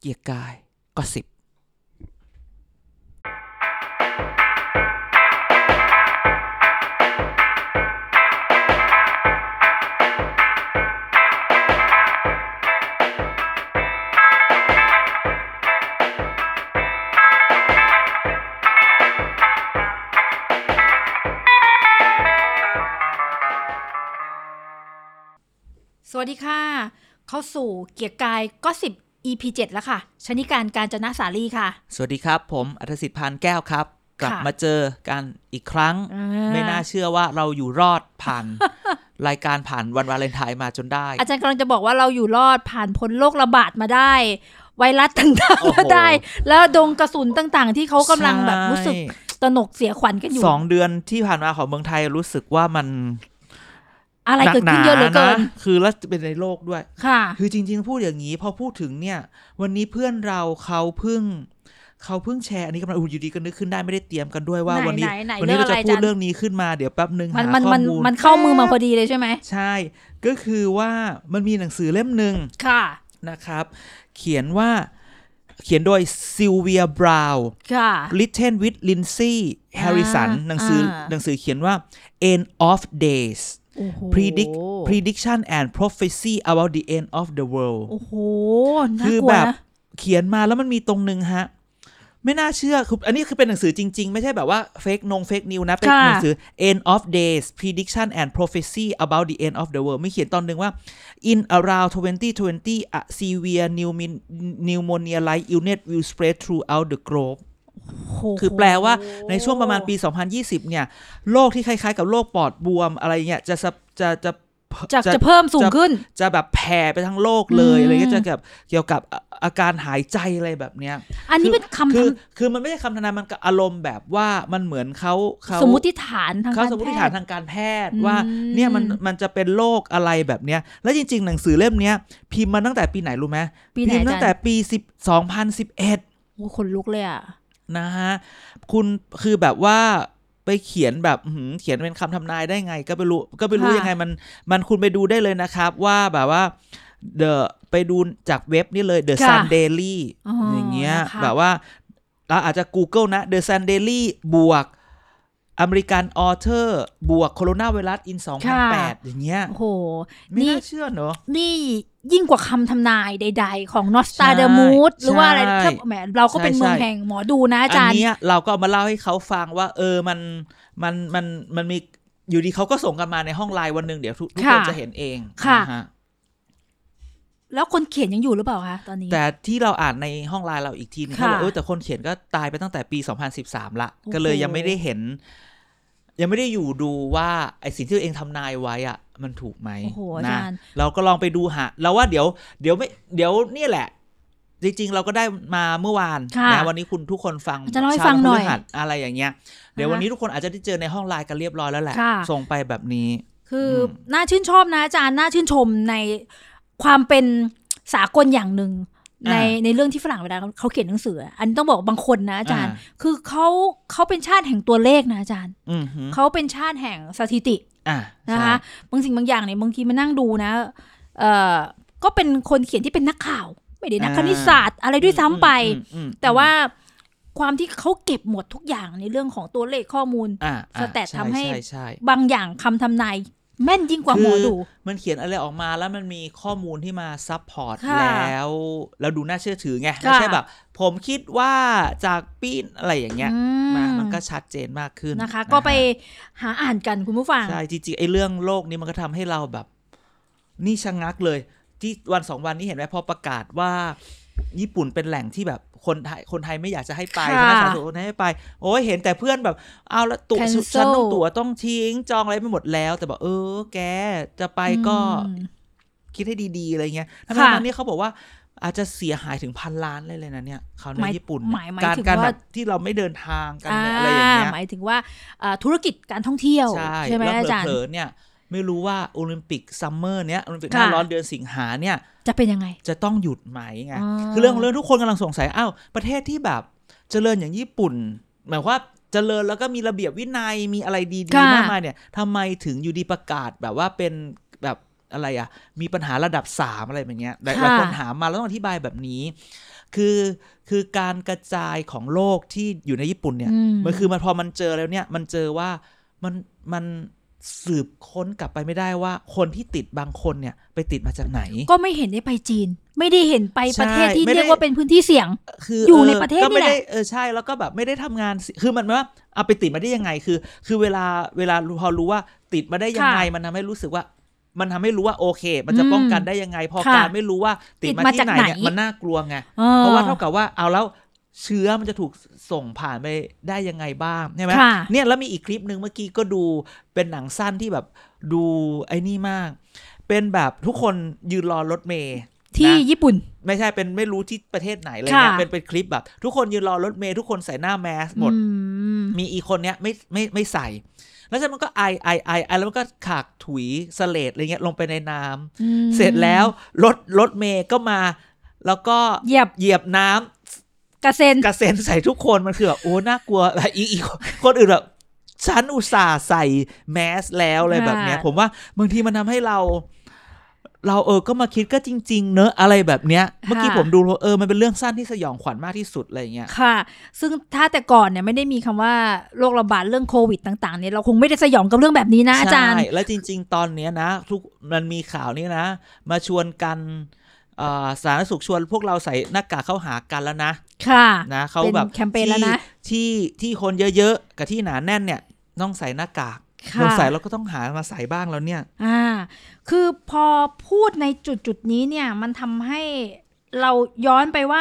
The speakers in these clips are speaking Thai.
เกียร์กายก็สิบสวัสดีค่ะ เข้าสู่เกียร์กายก็สิบ EP 7แล้วค่ะ ชนิการการจนะสาลีค่ะ สวัสดีครับ ผมอัธสิทธิ์พานแก้วครับ กลับค่ะมาเจอกันอีกครั้งอ่ไม่น่าเชื่อว่าเราอยู่รอดผ่าน รายการผ่านวันวาเลนไทน์มาจนได้ อาจารย์กำลังจะบอกว่าเราอยู่รอดผ่านพ้นโรคระบาดมาได้ ไวรัสต่างโอ้ๆโหมาได้ แล้วดงกระสุนต่างๆ ที่เขากำลังแบบรู้สึกใช่ตระหนกเสียขวัญกันอยู่สองเดือนที่ผ่านมาของเมืองไทยรู้สึกว่ามัน อะไรเกิดขึ้นเยอะเหลือเกินะคือแล้วเป็นในโลกด้วย ค่ะ คือจริง ๆ พูดอย่างนี้ พอพูดถึงเนี่ย วันนี้เพื่อนเราเขาเพิ่งเขาเพิ่งแชร์อันนี้กำลังอูอยู่ดีก็นึกขึ้นได้ไม่ได้เตรียมกันด้วยว่าไหนวันนี้ไหนไหนวันี้เราจะเรื่องอะไรพูดจ๊ะเรื่องนี้ขึ้นมาเดี๋ยวแป๊บหนึ่งมันหามันข้อมันมูลมันเข้ามือมาพอดีเลยใช่ไหมใช่ ก็คือว่ามันมีหนังสือเล่มหนึ่งค่ะนะครับ เขียนว่าเขียนโดยซิลเวียบราวค่ะลิทเทนวิทลินซี่แฮร์ริสันอ่าหนังสืออ่าหนังสือเขียนว่า end of days โอ้โห predict prediction and prophecy about the end of the world โอ้โหน่าคือกลัวแบบนะเขียนมาแล้วมันมีตรงหนึ่งฮะ ไม่น่าเชื่อคืออันนี้คือเป็นหนังสือจริง ๆ ไม่ใช่แบบว่าเฟกนงเฟกนิวนะ เป็นค่ะหนังสือ end of days prediction and prophecy about the end of the world ไม่เขียนตอนหนึ่งว่า in around 2020 a severe pneumin- pneumonia like illness will spread throughout the globe โโห คือแปลว่าในช่วงประมาณปี 2020 เนี่ย โรคที่คล้ายๆ กับโรคปอดบวมอะไรเงี้ยจะสะจะจะจะจะเพิ่มสูงขึ้น จะแบบแผ่ไปทั้งโลกเลยอืมอะไรเงี้ยจะกับเกี่ยวกับอาอาการหายใจอะไรแบบเนี้ย อันนี้เป็นคำคือทำคือมันไม่ใช่คำทำนายมันก็อารมณ์แบบว่ามันเหมือนเขาเขาสมมุติฐานทางเขาการสมมติแพฐานทย์ทางการแพทย์อืมว่าเนี่ยมันมันจะเป็นโรคอะไรแบบเนี้ย แล้วจริง ๆ หนังสือเล่มเนี้ย พิมพ์มาตั้งแต่ปีไหนรู้ไหมปีไหนพิมพ์ตั้งแต่อาจารย์ปี10 2011โอ้คนลุกเลยอะ นะฮะ คุณคือแบบว่าไปเขียนแบบอื้อหือเขียนเป็นคำทำนายได้ไง ก็ไม่รู้ก็ไม่รู้ค่ะยังไงมันมันคุณไปดูได้เลยนะครับ ว่าแบบว่า The ไปดูจากเว็บนี่เลย The ค่ะ Sun Daily อ๋อออย่างเงี้ยนะคะแบบว่าเราอาจจะ Google นะ The Sun Daily บวก อเมริกันออเทอร์บวกโคโรนาไวรัส in 2008 อย่างเงี้ย โอ้โห ไม่นี่น่าเชื่อเนอะนี่ยิ่งกว่าคำทำนายใด ๆ ของนอสตาใช่เดมูดหรือว่าอะไรใช่ถ้าแหมเราก็เป็นใช่เมืองใช่แห่งหมอดูนะอาอัจารย์เนี้ยเราก็เอามาเล่าให้เขาฟังว่า เออมันมันมันมันมีอยู่ดีเขาก็ส่งกันมาในห้องไลน์วันหนึ่งเดี๋ยวทุกทุกคนค่ะจะเห็นเองค่ะนฮแล้วคนเขียนยังอยู่หรือเปล่าคะตอนนี้ แต่ที่เราอ่านในห้องไลน์เราอีกทีนึงค่ะเขาบอกเออแต่คนเขียนก็ตายไปตั้งแต่ปี 2013 ละโอ้โหก็เลยยังไม่ได้เห็น ยังไม่ได้อยู่ดูว่าไอสิ่งที่ตัวเองทำนายไว้อะมันถูกไหมโอ้โหอานะจารย์เราก็ลองไปดูหาเราว่าเดี๋ยวเดี๋ยวไม่เดี๋ยวเนี่ยแหละ จริง ๆ เราก็ได้มาเมื่อวานค่ะนะวันนี้คุณทุกคนฟังอาจารย์เล่าให้ช้ฟังหน่อยพฤหัสอะไรอย่างเงี้ย เดี๋ยววันนี้ทุกคนอาจจะได้เจอในห้องไลน์กันเรียบร้อยแล้วแหละค่ะส่งไปแบบนี้ คืออมน่าชื่นชอบนะอาจารย์น่าชื่นชมในความเป็นสากลอย่างหนึ่ง ในในเรื่องที่ฝรั่งเวลาเขาเขียนหนังสืออะอันนี้ต้องบอกบางคนนะอาจารย์ คือเขาเขาเป็นชาติแห่งตัวเลขนะอาจารย์อืมฮึเขาเป็นชาติแห่งสถิติอะนะคะใช่บางสิ่งบางอย่างเนี่ยบางทีมานั่งดูนะเอ่อก็เป็นคนเขียนที่เป็นนักข่าว ไม่ได้นักคณิตศาสตร์ อะไรด้วยซ้ำไปอืมอืมอืมแต่ว่าความที่เขาเก็บหมดทุกอย่างในเรื่องของตัวเลขข้อมูลอะสแตทช่ทำให้ช่ใช่บางอย่างคำทำนาย แม่นยิ่งกว่าหมอดู มันเขียนอะไรออกมาแล้วมันมีข้อมูลที่มาซับพอร์ตค่ะแล้วแล้วดูน่าเชื่อถือไงค่ะไม่ใช่แบบ ผมคิดว่าจากปีนอะไรอย่างเงี้ยอืมามันก็ชัดเจนมากขึ้นนะคะฮก็ไปหาอ่านกันคุณผู้ฟังใช่จริงๆไอ้เรื่องโลกนี้มันก็ทำให้เราแบบ นี่ชะงักเลย ที่วันสองวันนี้เห็นไหมพอประกาศว่า ญี่ปุ่นเป็นแหล่งที่แบบ คนไทยคนไทยไม่อยากจะให้ไปค่ะคณะสาธารณสุขคนไทยให้ไป โอ้ยเห็นแต่เพื่อนแบบเอาละตั๋ว Cancel ฉันต้องตั๋วต้องทิ้งจองอะไรไปหมดแล้ว แต่บอกเออ แกจะไปก็อืม คิดให้ดีๆอะไรเงี้ยทั้งค่ะนั้นนี่เขาบอกว่าอาจจะเสียหายถึงพันล้านเลยเลยนะเนี่ยเขาในหมายญี่ปุ่นหมายหมายการถึงการว่า แบบที่เราไม่เดินทางกันอ่าเนี่ยอะไรอย่างเงี้ย หมายถึงว่าอ่าธุรกิจการท่องเที่ยวใช่ไหมแล้วอาจารย์ เผลอๆเนี่ย ไม่รู้ว่าโอลิมปิกซัมเมอร์เนี้ยโอลิมปิกหค่ะน้าร้อนเดือนสิงหาเนี่ย จะเป็นยังไง จะต้องหยุดไหมไงอ๋อคือเรื่องของเรื่องทุกคนกำลังสงสัยอ้าวประเทศที่แบบเจริญอย่างญี่ปุ่น หมายความว่าเจริญแล้วก็มีระเบียบวินัยมีอะไรดีค่ะๆมากมายเนี่ยทำไมถึงอยู่ดีประกาศแบบว่าเป็นแบบอะไรอะ มีปัญหาระดับสามอะไรแบบเนี้ยหลายค่ะหลายคนถามมาแล้วต้องอธิบายแบบนี้ คือคือการกระจายของโรคที่อยู่ในญี่ปุ่นเนี่ยอืมมันคือมันพอมันเจอแล้วเนี่ย มันเจอว่ามันมัน สืบค้นกลับไปไม่ได้ว่า คนที่ติดบางคนเนี่ยไปติดมาจากไหน ก็ไม่เห็นได้ไปจีน ไม่ได้เห็นไปใช่ประเทศที่ไม่ได้เรียกว่าเป็นพื้นที่เสี่ยง คืออยู่อยู่ในประเทศก็ไม่นี่แหละได้เออใช่แล้วก็แบบไม่ได้ทำงานสิคือมันว่าเอาไปติดมาได้ยังไงคือ คือเวลาเวลาพอรู้ว่าติดมาได้ยังไงมันทำให้รู้สึกว่ามันทำให้รู้ว่าโอเค มันจะป้องกันได้ยังไง พอค่ะการไม่รู้ว่าติดติดมามาที่จากไหนเนี่ยไหนมันน่ากลัวไงออเพราะว่าเท่ากับว่าเอาแล้ว เชื้อมันจะถูกส่งผ่านไปได้ยังไงบ้างใช่ไหมค่ะเนี่ยแล้วมีอีกคลิปหนึ่งเมื่อกี้ก็ดูเป็นหนังสั้นที่แบบดูไอ้นี่มาก เป็นแบบทุกคนยืนรอรถเมย์ที่นะญี่ปุ่น ไม่ใช่เป็นไม่รู้ที่ประเทศไหนอะไรเงี้ยค่ะเป็นเป็นคลิปแบบ ทุกคนยืนรอรถเมย์ทุกคนใส่หน้าแมสหมดอืมมีอีกคนเนี้ยไม่ไม่ไม่ใส่ แล้วฉะนั้นมันก็ไอไอไอไอแล้วมันก็ขากถุยสเลดอะไรเงี้ยลงไปในน้ำอืมเสร็จแล้วรถรถเมย์ก็มา แล้วก็เหยียบเหยียบน้ำ กระเซ็นกระเซ็นใส่ทุกคนมันคือแบบโอ้น่ากลัวแต่อีกอีกคนอื่นแบบฉันอุตส่าห์ใส่แมสแล้วอะไรแบบเนี้ยค่ะผมว่าบางทีมันทำให้เรา เราเออก็มาคิดก็จริง ๆ เนอะอะไรแบบเนี้ย เมื่อกี้ผมดูแล้วเออมันเป็นเรื่องสั้นที่สยองขวัญมากที่สุดอะไรเงี้ยค่ะ ซึ่งถ้าแต่ก่อนเนี่ยไม่ได้มีคำว่าโรคระบาดเรื่องโควิดต่าง ๆ เนี่ยเราคงไม่ได้สยองกับเรื่องแบบนี้นะอาจารย์ใช่แล้วจริง ๆ ตอนเนี้ยนะ ทุกมันมีข่าวนี้นะ มาชวนกันเอ่อ สาธารณสุขชวนพวกเราใส่หน้ากากเข้าหากันแล้วนะ ค่ะนะเขาเป็นแบบแคมเปญแล้วนะที่ที่ที่คนเยอะๆ กับที่หนาแน่นเนี่ยต้องใส่หน้ากากค่ะเราใส่เราก็ต้องหามาใส่บ้างแล้วเนี่ย อ่า คือพอพูดในจุดจุดๆนี้เนี่ย มันทำให้เราย้อนไปว่า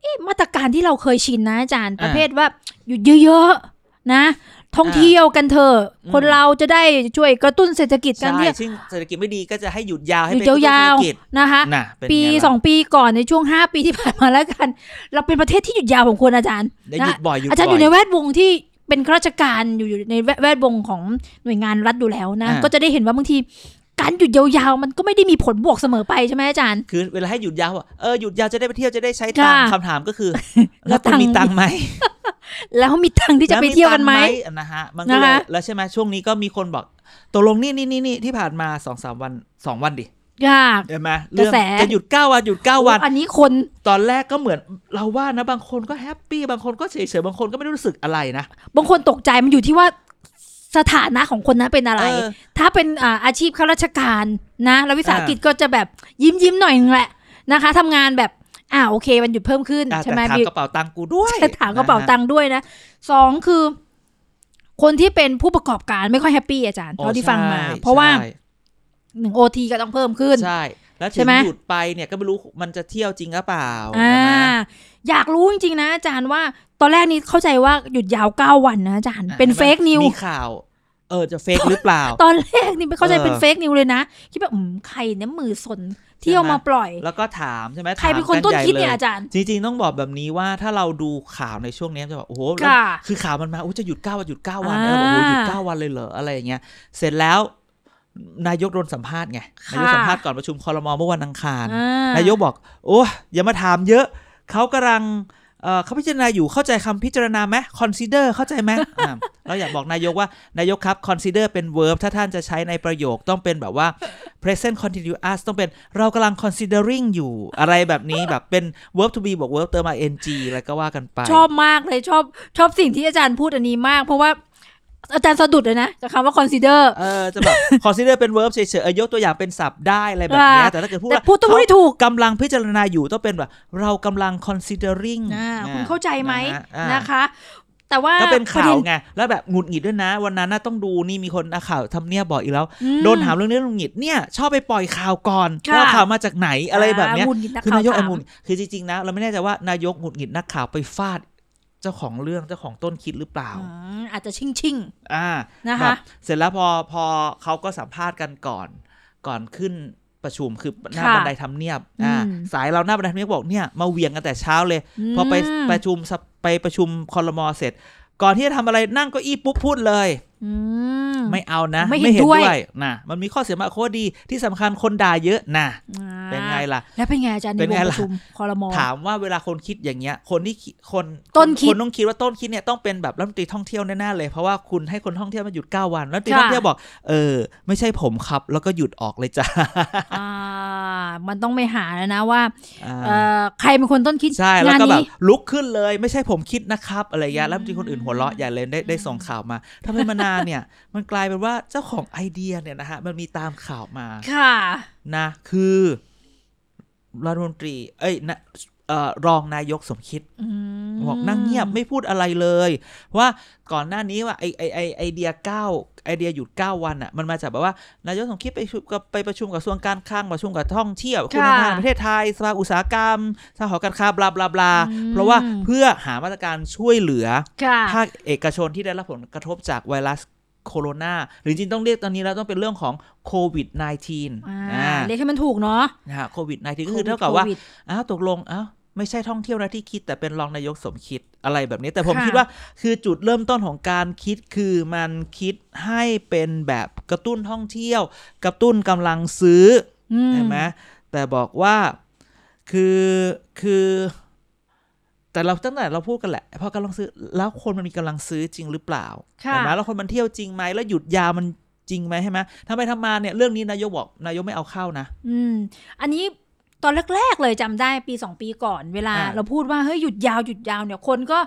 เอ๊ะมาตรการที่เราเคยชินนะอาจารย์อ่าประเภทว่าหยุดเยอะๆนะ ท่องเที่ยวกันเถอะอืมคนเราจะได้ช่วยกระตุ้นเศรษฐกิจกันใช่เที่ยวซึ่งเศรษฐกิจไม่ดีก็จะให้หยุดยาวให้หยุเป็ดนกระตุ้นยาเศรษวฐกิจๆนะคะน่ะเป็นปีไงล่ะสองปีก่อนในช่วงห้าปีที่ผ่านมาแล้วกัน เราเป็นประเทศที่หยุดยาวของคนอาจารย์ได้หยุดนะบ่อยหยุดอาจารย์อบ่ยู่ในแวดวงที่เป็นข้าราชการอยู่อยู่ในแวแวดวงของหน่วยงานรัฐอยู่แล้วนะอ่าก็จะได้เห็นว่าบางที การหยุดยาวๆ มันก็ไม่ได้มีผลบวกเสมอไปใช่ไหมอาจารย์ คือเวลาให้หยุดยาวอะเออหยุดยาวจะได้ไปเที่ยวจะได้ใช้ตังค์ค่ะ คำถามก็คือ แล้แล้ววคุณมีตัตังงค์ค์ไหมแล้วมีตังค์ที่จะไปเที่ยวกันไหม แล้วตังค์นะฮะมันก็เลยนะคะ แล้วใช่ไหมช่วงนี้ก็มีคนบอกตกลงนี่นี่นี่นี่ที่ผ่านมาสองสามวันสองวันดิยากเห็นไหมกระเรื่องแส จะหยุดเก้าวันหยุดเก้าวัน อันนี้คน ตอนแรกก็เหมือนเราว่านะบางคนก็แฮปปี้บางคนก็เฉยๆบางคนก็ไม่ได้รู้สึกอะไรนะ บางคนตกใจมันอยู่ที่ว่า สถานะของคนนั้นเป็นอะไร เออถ้าเป็นอ่าอาชีพข้าราชการนะแล้ววิสาหกิจก็จะแบบยิ้มยิ้มๆหน่อยนึงแหละนะคะทำงานแบบอ่าโอเคมันหยุดเพิ่มขึ้นอะใช่แต่ไหม ถามมีกระเป๋าตังค์กูด้วยจะถามกระเป๋าตังค์ด้วยนะสองคือ คนที่เป็นผู้ประกอบการไม่ค่อยแฮปปี้อาจารย์โอ้เท่าที่ฟังมาใช่เพราะว่าใช่ หนึ่งโอทีก็ต้องเพิ่มขึ้น ใช่ แล้วถึใช่งไหม หยุดไปเนี่ยก็ไม่รู้มันจะเที่ยวจริงหรือเปล่าอ่า ใช่ไหม อยากรู้จริงๆนะอาจารย์ว่า ตอนแรกนี้เข้าใจว่าหยุดยาวเก้าวันนะอาจารย์ เป็นห็ไหมเฟกนิว มีข่าว เออจะเฟกหรือเปล่า ตอนแรกนี่ไม่เข้าใจเออเป็นเฟกนิวเลยนะ คิดแบบอืมใครเนี่ยมือสนเที่ยวมาปล่อย แล้วก็ถามใช่ไหมใครเป็นถามคนกัต้นใหญ่คิดลเนี่ยอาจารย์ จริงๆต้องบอกแบบนี้ว่าถ้าเราดูข่าวในช่วงนี้จะบอกโอ้โหแล้วค่ะคือข่าวมันมาโอ้จะหยุดเก้าวันหยุดเก้าวันอ่าแล้วบอกโอ้โหหยุดเก้าวันเลยเหรออะไรอย่างเงี้ยเสร็จแล้วนายกโดนสัมภาษณ์ไงค่ะนายกสัมภาษณ์ก่อนประชุมคอรมอเมื่อวันอังคารอ่านายกบอก โอ้อย่ามาถามเยอะเขากำลัง เขาพิจารณาอยู่เข้าใจคำพิจารณาไหม consider เข้าใจไหมเราอยากบอกนายกว่านายกครับ consider เป็น verb ถ้าท่านจะใช้ในประโยคต้องเป็นแบบว่า present continuous ต้องเป็นเรากำลัง considering อยู่อะไรแบบนี้แบบเป็น verb to be บอก verb เติมมา ing อะไรก็ว่ากันไป ชอบมากเลยชอบชอบสิ่งที่อาจารย์พูดอันนี้มาก เพราะว่า อาจารย์สะดุดเลยนะกับคำว่า consider เออจะแบบ consider เป็น verb เฉยๆเออยกตัวอย่างเป็นศัพท์ได้อะไรแบบเนี้ยอ่าแต่ถ้าเกิดพูดแต่ว่าพูดต้องพูดให้ถูก กำลังพิจารณาอยู่ต้องเป็นแบบเรากำลัง considering อ่าอ่คุณเข้าใจไหมนะฮะอ่านะคะ แต่ว่าก็เป็นประข่าด็วไงแล้วแบบหงุดหงิดด้วยนะ วันนั้นน่ะต้องดูนี่มีคนนักข่าวทำเนียบบอกอีกแล้ว อืม โดนถามเรื่องนี้หงุดหงิดเนี่ยชอบไปปล่อยข่าวก่อนค่ะแล้วข่าวมาจากไหนอะไรแบบเนี้ยอ่าหงุดหงิดนักคือข่าวนายกไอ้ถามหงุดคือจริงๆนะเราไม่แน่ใจว่านายกหงุดหงิดนักข่าวไปฟาด เจ้าของเรื่องเจ้าของต้นคิดหรือเปล่าอืมอาจจะชิงชิงอ่าๆนะแบคะบเสร็จแล้วพอพอเขาก็สัมภาษณ์กันก่อน ก่อนขึ้นประชุมคือหน้าค่ะบันไดทำเนียบอ่าอืมสายเราหน้าบันไดทำเนียบบอกเนี่ยมาเหวียงกันแต่เช้าเลย พอไปมประชุมสภไปประชุมคอรมอเสร็จ ก่อนที่จะทำอะไรนั่งเก็อี้ปุ๊บพูดเลยอืมไม่เอานะ ไม่เห็นด้วยนะมันมีข้อเสียมากข้อดีที่สำคัญคนด่าเยอะนะอ่าเป็นไงล่ะ แล้วเป็นไงอาจารย์เป็ในนวไงงปล่ะระชุมคอรมอถามว่าเวลาคนคิดอย่างเงี้ย คนที่คิดคนต้นคิดคนต้องคิดว่าต้นคิดเนี่ยต้องเป็นแบบรัฐมนตรีท่องเที่ยวแน่ๆเลยเพราะว่าคุณให้คนท่องเที่ยวมาหยุด 9 วันรัฐมนตรีค่ะท่องเที่ยวบอก เออ ไม่ใช่ผมครับ แล้วก็หยุดออกเลยจ้ะอ่ามันต้องไปหาแล้วนะว่าอ่าเอ่อใครเป็นคนต้นคิดใช่แล้วงานก็แบบนี้ลุกขึ้นเลย ไม่ใช่ผมคิดนะครับอะไรเงี้ยแล้วมีคนอื่นหัวเราะใหญ่เลยได้ได้ส่งข่าวมาทำไมมานานเนี่ย มันกลายเป็นว่าเจ้าของไอเดียเนี่ยนะฮะมันมีตามข่าวมา ค่ะ นะ คือรัฐมนตรี เอ้ยนะเอ่อ รองนายกสมคิดอืมบอกนั่งเงียบไม่พูดอะไรเลยเพราะว่าก่อนหน้านี้ว่าไอไอไอไอเดียเก้าไอเดียหยุดเก้าวันอะมันมาจากแบบว่านายกสมคิดไปประชุมกับไปประชุมกับกระทรวงการคลังประชุมกับท่องเที่ยวคุณธนาประเทศไทยสภาอุตสาหกรรมสหอการค้าบลาบลาบลาเพราะว่าเพื่อหามาตรการช่วยเหลือค่ะภาคเอกชนที่ได้รับผลกระทบจากไวรัสโคโรนาหรือจริงๆต้องเรียกตอนนี้แล้วต้องเป็นเรื่องของโควิด -19 อ่าอ่าเรียกให้มันถูกเนาะนะฮะโควิด -19 ก็คือเท่ากับว่าโคดอ้าวตกลงอ้าว ไม่ใช่ท่องเที่ยวนะที่คิด แต่เป็นรองนายกสมคิดอะไรแบบนี้ แต่ผมค่ะคิดว่าคือจุดเริ่มต้นของการคิดคือมันคิดให้เป็นแบบกระตุ้นท่องเที่ยว กระตุ้นกำลังซื้ออือเห็นไหมแต่บอกว่าคือคือ แต่เราตั้งแต่เราพูดกันแหละพอกำลังซื้อแล้วคนมันมีกำลังซื้อจริงหรือเปล่าค่ะเห็นไหมแล้วคนมันเที่ยวจริงไหมแล้วหยุดยาวมันจริงไหมใช่ไหมทำไปทำมาเนี่ยเรื่องนี้นายกบอกนายกไม่เอาเข้านะ อืม อันนี้ต อนแรก ๆ เลยจำได้ปีสองปีก่อนเวลาอ่าเราพูดว่าเฮ้ยหยุดยาวหยุดยาวเนี่ยคนก็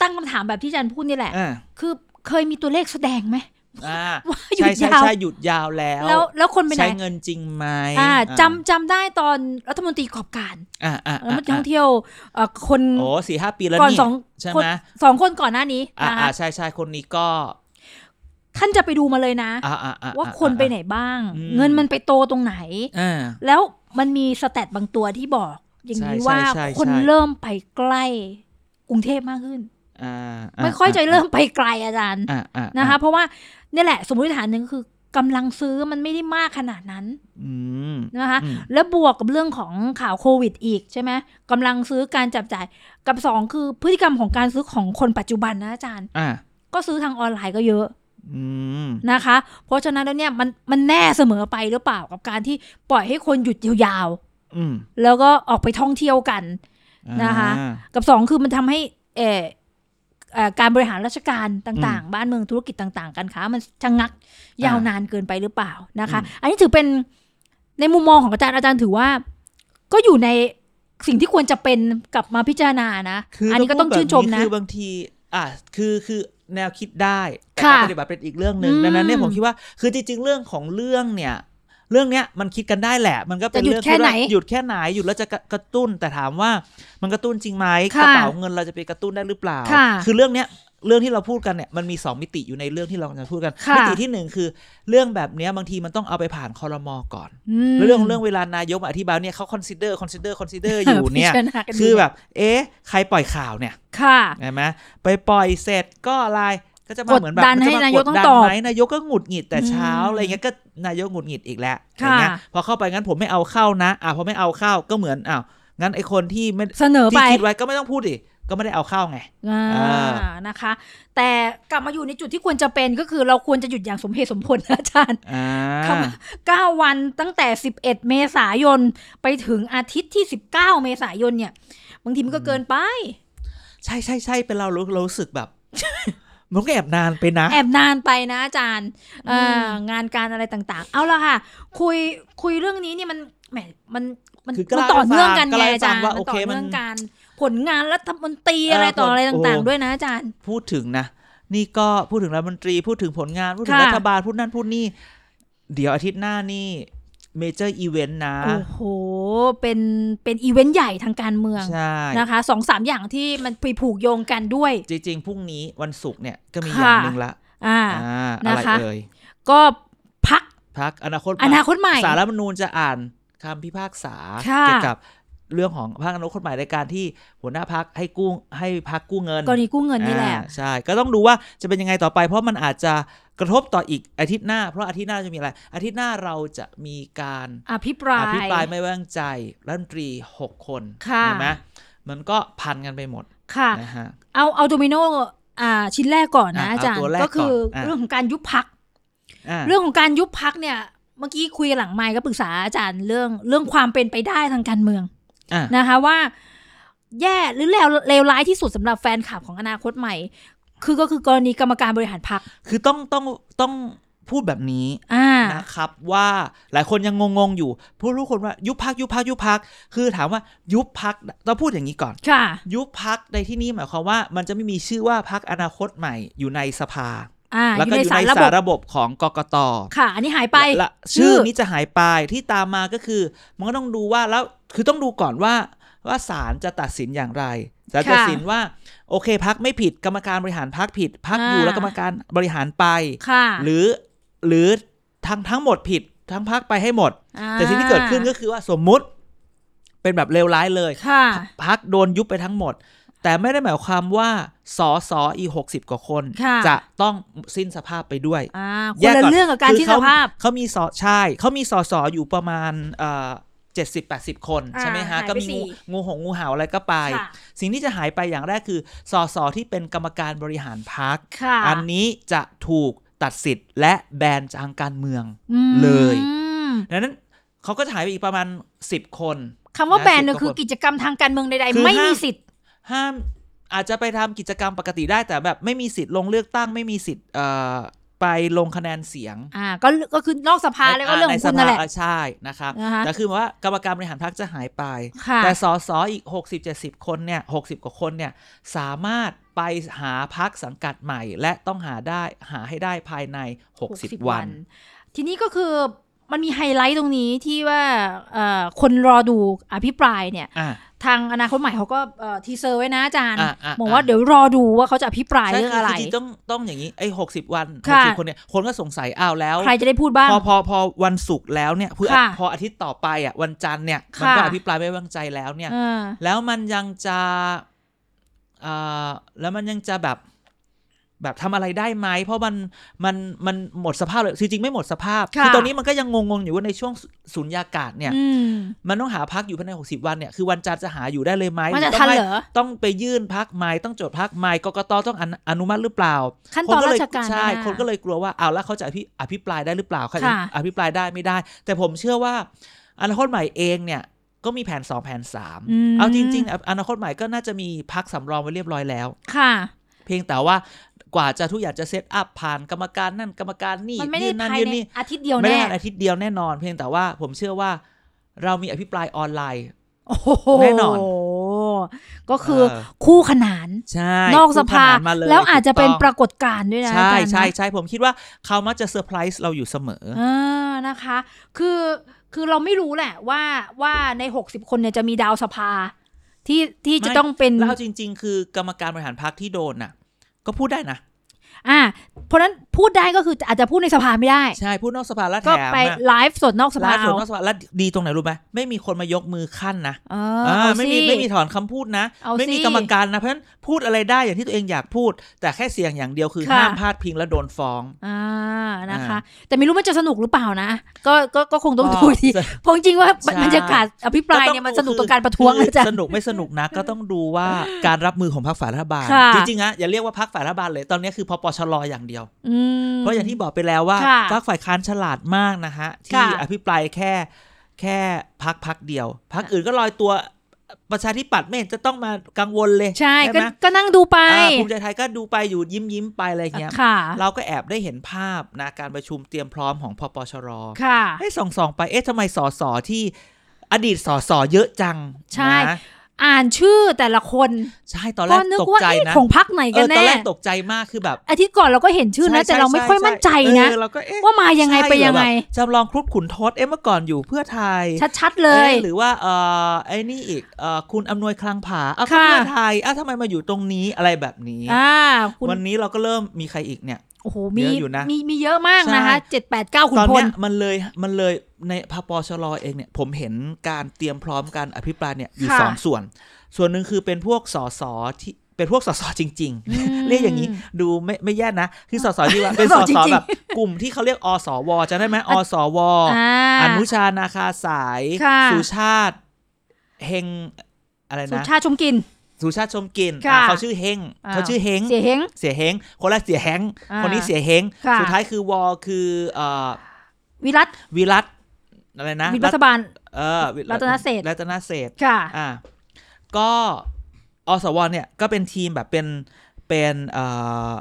ตั้งคำถามแบบที่อาจารย์พูดนี่แหละอ่าคือเคยมีตัวเลขแสดงไหมอ่าว่าหยุใช่ดใช่ยาวใช่หยุดยาวแล้วแล้ว แล้วคนไปไหนใช้เงินจริงไหมอ่าอ่าจำจำได้ตอนรัฐมนตรีกอบการอ่าอ่าแล้วมันท่องเที่ยวเอ่อคนโอ้สี่ห้าปีแล้วก่อนนี่สองใช่คนไหมสองคนก่อนหน้านี้อ่านะอ่าคะใช่ใช่คนนี้ก็ ท่านจะไปดูมาเลยนะอ่าอ่าอ่าว่าคนไปไหนบ้างอืมเงินมันไปโตตรงไหนอ่าแล้ว มันมีสแตทบางตัวที่บอก อย่างนี้ใช่ว่าใช่คนใช่เริ่มไปใกล้กรุงเทพมากขึ้นอ่าไม่ค่อยจะเริ่มไปไกลอาจารย์อ่าอ่านะคะ เพราะว่าเนี่ยแหละ สมมติฐานหนึ่งคือกำลังซื้อมันไม่ได้มากขนาดนั้นอืมนะคะอืมแล้วบวกกับเรื่องของข่าวโควิดอีกใช่ไหมกำลังซื้อการจับจ่ายกับสองคือพฤติกรรมของการซื้อของคนปัจจุบันนะอาจารย์อ่าก็ซื้อทางออนไลน์ก็เยอะอืม นะคะ เพราะฉะนั้นแล้วเนี่ยมันมันแน่เสมอไปหรือเปล่ากับการที่ปล่อยให้คนหยุดยาวอืมๆแล้วก็ออกไปท่องเที่ยวกันนะคะอ่ากับสองคือมันทำให้เออเอ่อการบริหารราชการต่างๆ บ้านเมืองธุรกิจต่าง ๆการค้ามันชะงักยาวนานเกินไปหรือเปล่านะคะ อันนี้ถือเป็นในมุมมองของอาจารย์อาจารย์ถือว่า ก็อยู่ในสิ่งที่ควรจะเป็นกลับมาพิจารณานะคืออันนี้ก็ต้องชื่นชมนะคือบางที อะคือคือแนวคิดได้แต่ค่ะการปฏิบัติเป็นอีกเรื่องหนึ่งอืมดังนั้นเนี่ยผมคิดว่าคือจริงๆเรื่องของเรื่องเนี่ยเรื่องเนี้ยมันคิดกันได้แหละ มันก็เป็นจะหยุดเรื่องแค่ไหนที่ว่าหยุดแค่ไหนหยุดแล้วจะกระกระตุ้นแต่ถามว่า มันกระตุ้นจริงไหมกค่ะระเป๋าเงินเราจะไปกระตุ้นได้หรือเปล่าค่ะคือเรื่องเนี้ย เรื่องที่เราพูดกันเนี่ยมันมีสองมิติอยู่ในเรื่องที่เรากำลังพูดกันค่ะมิติที่หนึ่งคือ เรื่องแบบเนี้ยบางทีมันต้องเอาไปผ่านคอรมอก่อนมแล้วเรื่องของเรื่องเวลานายกมาอธิบายเนี่ยเขา consider consider consider อยู่เนี่ยพิจารณากันคือแบบ เอ๊ะ ใครปล่อยข่าวเนี่ยค่ะเห็นไหมไปปล่อยเสร็จก็อะไรก็จะมากดเหมือนแบบดันมัจะให้มนายกดต้องดันตอบไหมนายกก็หงุดหงิดแต่เช้าอืมอะไรเงี้ยก็นายกหงุดหงิดอีกแล้วอค่ะย่างเงี้ยพอเข้าไปงั้นผมไม่เอาเข้านะอะพอไม่เอาเข้าก็เหมือนอ้าวงั้นไอคนที่ไม่เสนอไปที่คิดไว้ก็ไม่ต้องพูดดิ ก็ไม่ได้เอาเข้าไงอ่าอ่านะคะ แต่กลับมาอยู่ในจุดที่ควรจะเป็นก็คือเราควรจะหยุดอย่างสมเหตุสมผลนะอาจารย์อ่าครับ9วันตั้งแต่ 11 เมษายนไปถึงอาทิตย์ที่ 19 เมษายนเนี่ย บางทีมันก็เกินไป ใช่ใช่ใช่เป็นเรารู้เรารู้สึกแบบมันก็แอบนานไปนะ แอบนานไปนะอาจารย์เอ่องานการอะไรต่างๆ เอาละค่ะ คุยคุยเรื่องนี้นี่มันแหมมันมันคือก็มันเล่าต่อเนื่องกันให้ฟังก็ไงเล่าให้อาจารย์ฟังว่ามันต่อโอเคมันเนื่องกัน ผลงานรัฐมนตรีอะไรต่ออะไรเออผลต่างโอ้ๆด้วยนะอาจารย์ พูดถึงนะ นี่ก็พูดถึงรัฐมนตรี พูดถึงผลงาน พูดถึงค่ะรัฐบาล พูดนั่นพูดนี่ เดี๋ยวอาทิตย์หน้านี่ major event นะ โอ้โห เป็น เป็นอีเวนต์ใหญ่ทางการเมืองใช่นะคะสองสามอย่างที่มันไปผูกโยงกันด้วย จริง ๆ พรุ่งนี้วันศุกร์เนี่ยก็มีอค่ะย่างหนึ่งละ อ่าอ่านะอะไรคะเอ่ยก็พักพักอนาคตอนาคตใหม่สารรัฐธรรมนูญจะอ่านคำพิพากษาค่ะเกี่ยวกับ เรื่องของพรรคอนาคตใหม่ในการที่หัวหน้าพักให้กู้ให้พักกู้เงินกรณีกู้เงินนี่แหละอ่าใช่ก็ต้องดูว่าจะเป็นยังไงต่อไป เพราะมันอาจจะกระทบต่ออีกอาทิตย์หน้า เพราะอาทิตย์หน้าจะมีอะไร อาทิตย์หน้าเราจะมีการอภิปรายอภิปรายไม่ไว้วางใจรัฐมนตรีหกคนค่ะเห็นไหมมันก็พันกันไปหมดค่ะนะฮะเอาเอาโดมิโนอ่าชิ้นแรกก่อนนะอะอาจารย์เอาตัวแรกก็คือก่อนอะเรื่องของการยุบพักอ่าเรื่องของการยุบพักเนี่ย เมื่อกี้คุยกันหลังไมค์ก็ปรึกษาอาจารย์เรื่องเรื่องความเป็นไปได้ทางการเมืองอ่า นะคะว่า แย่หรือเลวเลวร้ายที่สุดสำหรับแฟนคลับของอนาคตใหม่ คือก็คือกรณีกรรมการบริหารพักคือต้องต้องต้องพูดแบบนี้อ่านะครับว่าหลายคนยังงงๆอยู่ พูดทุกคนว่ายุบพักยุบพักยุบพักคือถามว่ายุบพักต้องพูดอย่างนี้ก่อนค่ะยุบพักในที่นี้หมายความว่า มันจะไม่มีชื่อว่าพักอนาคตใหม่อยู่ในสภาอ่า แล้วอยู่ก็ในอยู่สาในรระบสาบรระบบของกกตค่ะ อันนี้หายไปและชื่ชื่ออนี้จะหายไปที่ตามมาก็คือ มันก็ต้องดูว่าแล้วคือต้องดูก่อนว่าว่าศาลจะตัดสินอย่างไรจะตัดสินว่า โอเคพักไม่ผิดกรรมการบริหารพักผิดพักอยู่อ่าแล้วกรรมการบริหารไปค่ะหรือหรือทั้งทั้งหมดผิดทั้งพักไปให้หมดอ่าแต่สิ่งที่เกิดขึ้นก็คือว่าสมมุติเป็นแบบเลวร้ายเลยค่ะพักโดนยุบไปทั้งหมด แต่ไม่ได้หมายความว่าสอสออีหกสิบกว่าคน ค่ะ จะต้องสิ้นสภาพไปด้วย อ่าคแยนกละก่อนเรื่องกับการคือที่สเขาภาพ เขามีสอใช่เขามีสอสออยู่ประมาณเจ็ดสิบแปดสิบคนอ่าใช่ไหมฮะ หายไปก็มีสี่งูงูหงงูเห่าอะไรก็ไป ค่ะ สิ่งที่จะหายไปอย่างแรกคือสอสอที่เป็นกรรมการบริหารพัก ค่ะอันนี้จะถูกตัดสิทธิ์และแบนจากทางการเมือง อืมเลย ดังนั้นเขาก็จะหายไปอีกประมาณสิบคน คำว่านะแบนเนี่ยสิบกว่าคือคนกิจกรรมทางการเมืองใดคือๆ ไม่ห้าม มีสิทธิ์ ห้ามอาจจะไปทำกิจกรรมปกติได้แต่แบบไม่มีสิทธิ์ลงเลือกตั้งไม่มีสิทธิ์เอ่อไปลงคะแนนเสียง อ่า ก็ก็คือนอกสภาแล้วก็เรื่องของคุณนั่นแหละใช่นะครับนะคะแต่คือว่ากรรมการบริหารพรรคจะหายไปค่ะแต่สสอีก 60-70 คนเนี่ย60 กว่าคนเนี่ยสามารถไปหาพรรคสังกัดใหม่ และต้องหาได้หาให้ได้ภายใน 60 วัน ทีนี้ก็คือ มันมีไฮไลท์ตรงนี้ที่ว่าเอ่อคนรอดูอภิปรายเนี่ยอะทางอนาคตใหม่เขาก็เอ่อ teaser ไว้นะอาจารย์อะอะบอกว่าอะเดี๋ยวรอดูว่าเขาจะอภิปรายใช่เรื่องคืออะไรจริงๆต้องต้องอย่างนี้ไอ้60วันค่ะ60คนเนี่ยคนก็สงสัยอ้าวแล้ว ใครจะได้พูดบ้าง พอพอพอวันศุกร์แล้วเนี่ยเพื่อค่ะพออาทิตย์ต่อไปอะวันจันทร์เนี่ยมันค่ะก็อภิปรายไม่ไว้วางใจแล้วเนี่ยเออแล้วมันยังจะอ่าแล้วมันยังจะแบบ แบบทำอะไรได้ไหมเพราะมันมันมันหมดสภาพเลยจริงๆไม่หมดสภาพค่ะตอนนี้มันก็ยังงงๆอยู่ว่าในช่วงสุญญากาศเนี่ยอืมมันต้องหาพักอยู่ภายใน 60 วันเนี่ยคือวันจันทร์จะหาอยู่ได้เลยไหมมันจะต้ทัอนงให้เหรอต้องไปยื่นพักใหม่ต้องจดพักใหม่กกตต้องอนุอนุมัติหรือเปล่าขั้นตอนก็เลรายชการใช่ะคนก็เลยกลัวว่าเอาแล้วเขาจะอภิอภิปรายได้หรือเปล่าเขาจะค่ะอภิปรายได้ไม่ได้ แต่ผมเชื่อว่าอนาคตใหม่เองเนี่ยก็มีแผนสองแผนสามมเอาจริงๆอะอนาคตใหม่ก็น่าจะมีพรรคสำรองไว้เรียบร้อยแล้วค่ะ เพียงแต่ว่า กว่าจะทุกอย่างจะ set up ผ่านกรรมการนั่นกรรมการนี่มันไม่ได้ยื่นนั่นภายยื่นในนี่อาทิตย์เดียวไม่ได้แน่ภายในอาทิตย์เดียวแน่นอน เพียงแต่ว่าผมเชื่อว่าเรามีอภิปรายออนไลน์โอ้โหแน่นอนก็คือเออคู่ขนานใช่นอกสภาคู่ขนนมเลยแล้วอาจจะเป็นถูกปต้องรากฏการณ์ด้วยนะใช่อาจารย์นะใช่ใช่ผมคิดว่าเขามักจะเซอร์ไพรส์เราอยู่เสมออ่านะคะ คือคือเราไม่รู้แหละว่าว่าในหกสิบคนเนี่ยจะมีดาวสภาที่ที่จะไม่ต้องเป็นแล้วเอาจริง ๆ คือกรรมการบริหารพรรคที่โดนน่ะ ก็พูดได้นะ อ่าเพราะฉะนั้นพูดได้ก็คืออาจจะพูดในสภาไม่ได้ ใช่ พูดนอกสภาแล้วแถก็มไปอะไลฟ์สดนอกสไลภาฟ์สดเอานอกสภาแล้วดีตรงไหนรู้ไหมไม่มีคนมายกมือขั้นนะเอออ่าเอาไม่สิมีไม่มีถอนคำพูดนะเอาไม่มีสิกรรมการนะเพราะฉะนั้นพูดอะไรได้อย่างที่ตัวเองอยากพูด แต่แค่เสียงอย่างเดียวคือค่ะห้ามพาดพิงและโดนฟ้องอ่านะคะอ่าแต่ไม่รู้มันจะสนุกหรือเปล่านะ ก็ก็ก็คงต้องก็ดูอีกทีเพราะจริงๆว่าใช่บรรยากาศอภิปรายเนี่ยมันสนุกต่อการประท้วงคือนะจ๊ะสนุกไม่สนุกนะก็ต้องดูว่าการรับมือของพรรคฝ่ายรัฐบาลค่ะจริงๆนะอย่าเรียกว่าพรรคฝ่ายรัฐบาลเลยตอนนี้คือพปชรอย่างเดียวอืมเพราะอย่างที่บอกไปแล้วว่าค่ะพรรคฝ่ายค้านฉลาดมากนะฮะ ที่ค่ะอภิปรายแค่แค่พักพักเดียวพักอื่นก็ลอยตัวประชาธิปัตย์ไม่เห็นจะต้องมากังวลเลย ใช่ก็ไหมก็นั่งดูไปอ่าภูมิใจไทยก็ดูไปอยู่ยิ้มยิ้มๆไปอะไรเงี้ยค่ะเราก็แอบได้เห็นภาพนะการประชุมเตรียมพร้อมของพปชรค่ะให้ส่องส่องๆไปเอ๊ะทำไมสอสอที่อดีตสอสอเยอะจังใช่นะ อ่านชื่อแต่ละคน ใช่ตอนแรก็กนึกตกว่าใจเอ๊ะนะของพักไหนเอกันอตอนแน่แรกตกใจมากคือแบบอาทิตย์ก่อนเราก็เห็นชื่อนะใแต่เราไม่ค่อยมั่นใจนะเออเราก็เอ๊ะว่ามายังไงใช่ไปยังไงเหรอแบบจำลองครุฑขุนทศเอ๊ะเมื่อก่อนอยู่เพื่อไทย ชัดๆเลยอ๊ะหรือว่าเอ่อไอ้นี่อีกเอ่อคุณอำนวยคลังผาอ้าวก็ค่ะเพื่อไทยอ้าวทำไมมาอยู่ตรงนี้อะไรแบบนี้อ่าคุณวันนี้เราก็เริ่มมีใครอีกเนี่ย โอ้โหมีเยอะอยู่นะมีมีเยอะมากใช่นะคะเจ็ดแปดเก้าคุณตอนพลเนี้ยมันเลยมันเลยในพปชรเองเนี่ย ผมเห็นการเตรียมพร้อมการอภิปรายเนี่ยอยู่ค่ะสองส่วน ส่วนหนึ่งคือเป็นพวกสสที่เป็นพวกสสจริงอืมๆเรียกอย่างนี้ดูไม่ไม่แย่นะ คือสสที่ว่าเป็นสสสจสริงๆแบบกลุ่มที่เขาเรียกอสวจะได้ไหมอสวอ่าอนุชานาคาสายค่ะสุชาติเฮงอะไรสุนะชาติชมกิน สุชาติชมกลินค่ะอะเขาชื่อเฮงอ่าเขาชื่อเฮงเสียเฮงเสียเฮงคนแรกเสียแฮงอ่าคนนี้เสียเฮงค่ะสุดท้ายคือวอคือเอ่อวิรัตวิรัตอะไรนะวิรัฐบาลเออวิรัตนเศรษฐ์รัตนเศรษฐ์ค่ะอ่าก็อสวเนี่ยก็เป็นทีมแบบเป็นเป็นเอ่อ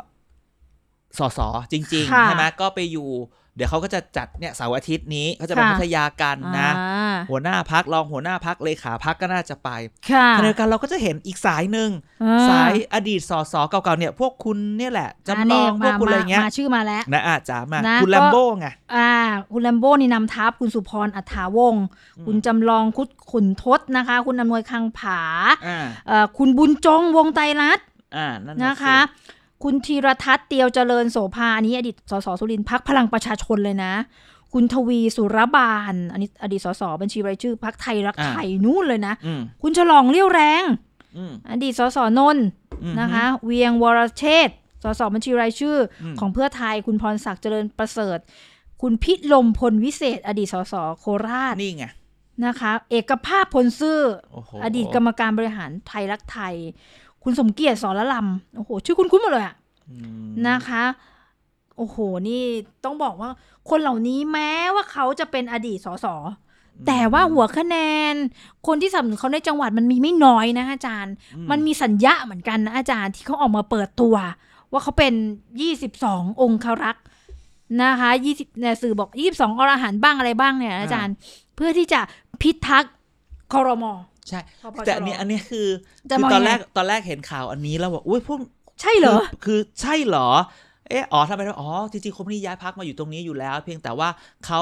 สสจริงค่ะๆใช่ไหมก็ไปอยู่ เดี๋ยวเขาก็จะจัดเนี่ยเสาร์อาทิตย์นี้เขาจะไปค่ะพัทยากันนะอ่าหัวหน้าพักรองหัวหน้าพักเลขาพักก็น่าจะไปค่ะขณะเดียวกันเราก็จะเห็นอีกสายหนึ่งอ่สายอดีตสสเก่าๆเนี่ย พวกคุณเนี่ยแหละจำลองพเนี่วยกคุณอะไรเงี้ยมาชื่อมาแล้วนะอาจจะมานะคุณก็แลมโบ้ไงอ่า คุณแลมโบ้นี่นำทัพคุณสุพรอัฏฐาวงศ์อืมคุณจำลองคุดขุนทศนะคะ คุณอำนวยคังผาอ่าเอ่อคุณบุญจงวงไตรรัตน์อ่านั่นนะคะสิ คุณธีรทัศน์เตียวเจริญโสภาอันนี้อดีตสสสุรินทร์พักพลังประชาชนเลยนะ คุณทวีสุรบาลอันนี้อดีตสสบัญชีรายชื่อพักไทยรักไทยนู่นเลยนะอืมคุณฉลองเลี้ยวแรงอืมอดีตสสนนท์อืมนะคะ เวียงวรเชษฐ์สสบัญชีรายชื่ออมของเพื่อไทยคุณพรศักดิ์เจริญประเสริฐ คุณพิลมพลวิเศษ อดีตสสโคราชนี่ไงนะคะ เอกภาพพลซื่อโอ้โหอดีตกรรมการบริหารไทยรักไทย คุณสมเกียรติสรลำโอ้โห ชื่อคุณคุ้นๆหมดเลยอะอืมนะคะ โอ้โห นี่ต้องบอกว่าคนเหล่านี้แม้ว่าเขาจะเป็นอดีตสสแต่ว่าหัวคะแนน คนที่สนับสนุนเขาในจังหวัดมันมีไม่น้อยนะอาจารย์อืมันมีสัญญาเหมือนกันนะอาจารย์ที่เขาออกมาเปิดตัว ว่าเขาเป็น22องครักษ์นะคะ20เนี่ยสื่อบอก22อรหันต์บ้างอะไรบ้างเนี่ยอาจารย์ เพื่อที่จะพิทักษ์คอรมอ ใช่พปชรแต่อันนี้อันนี้คือจะคือมองตอนยังไงแรกตอนแรกเห็นข่าวอันนี้แล้วบอกอุ้ยพวกใช่เหรอ คือคือใช่เหรอเอออ๋อทำไมอ๋อ จริงๆคนพวกนี้ย้ายพักมาอยู่ตรงนี้อยู่แล้ว เพียงแต่ว่าเขา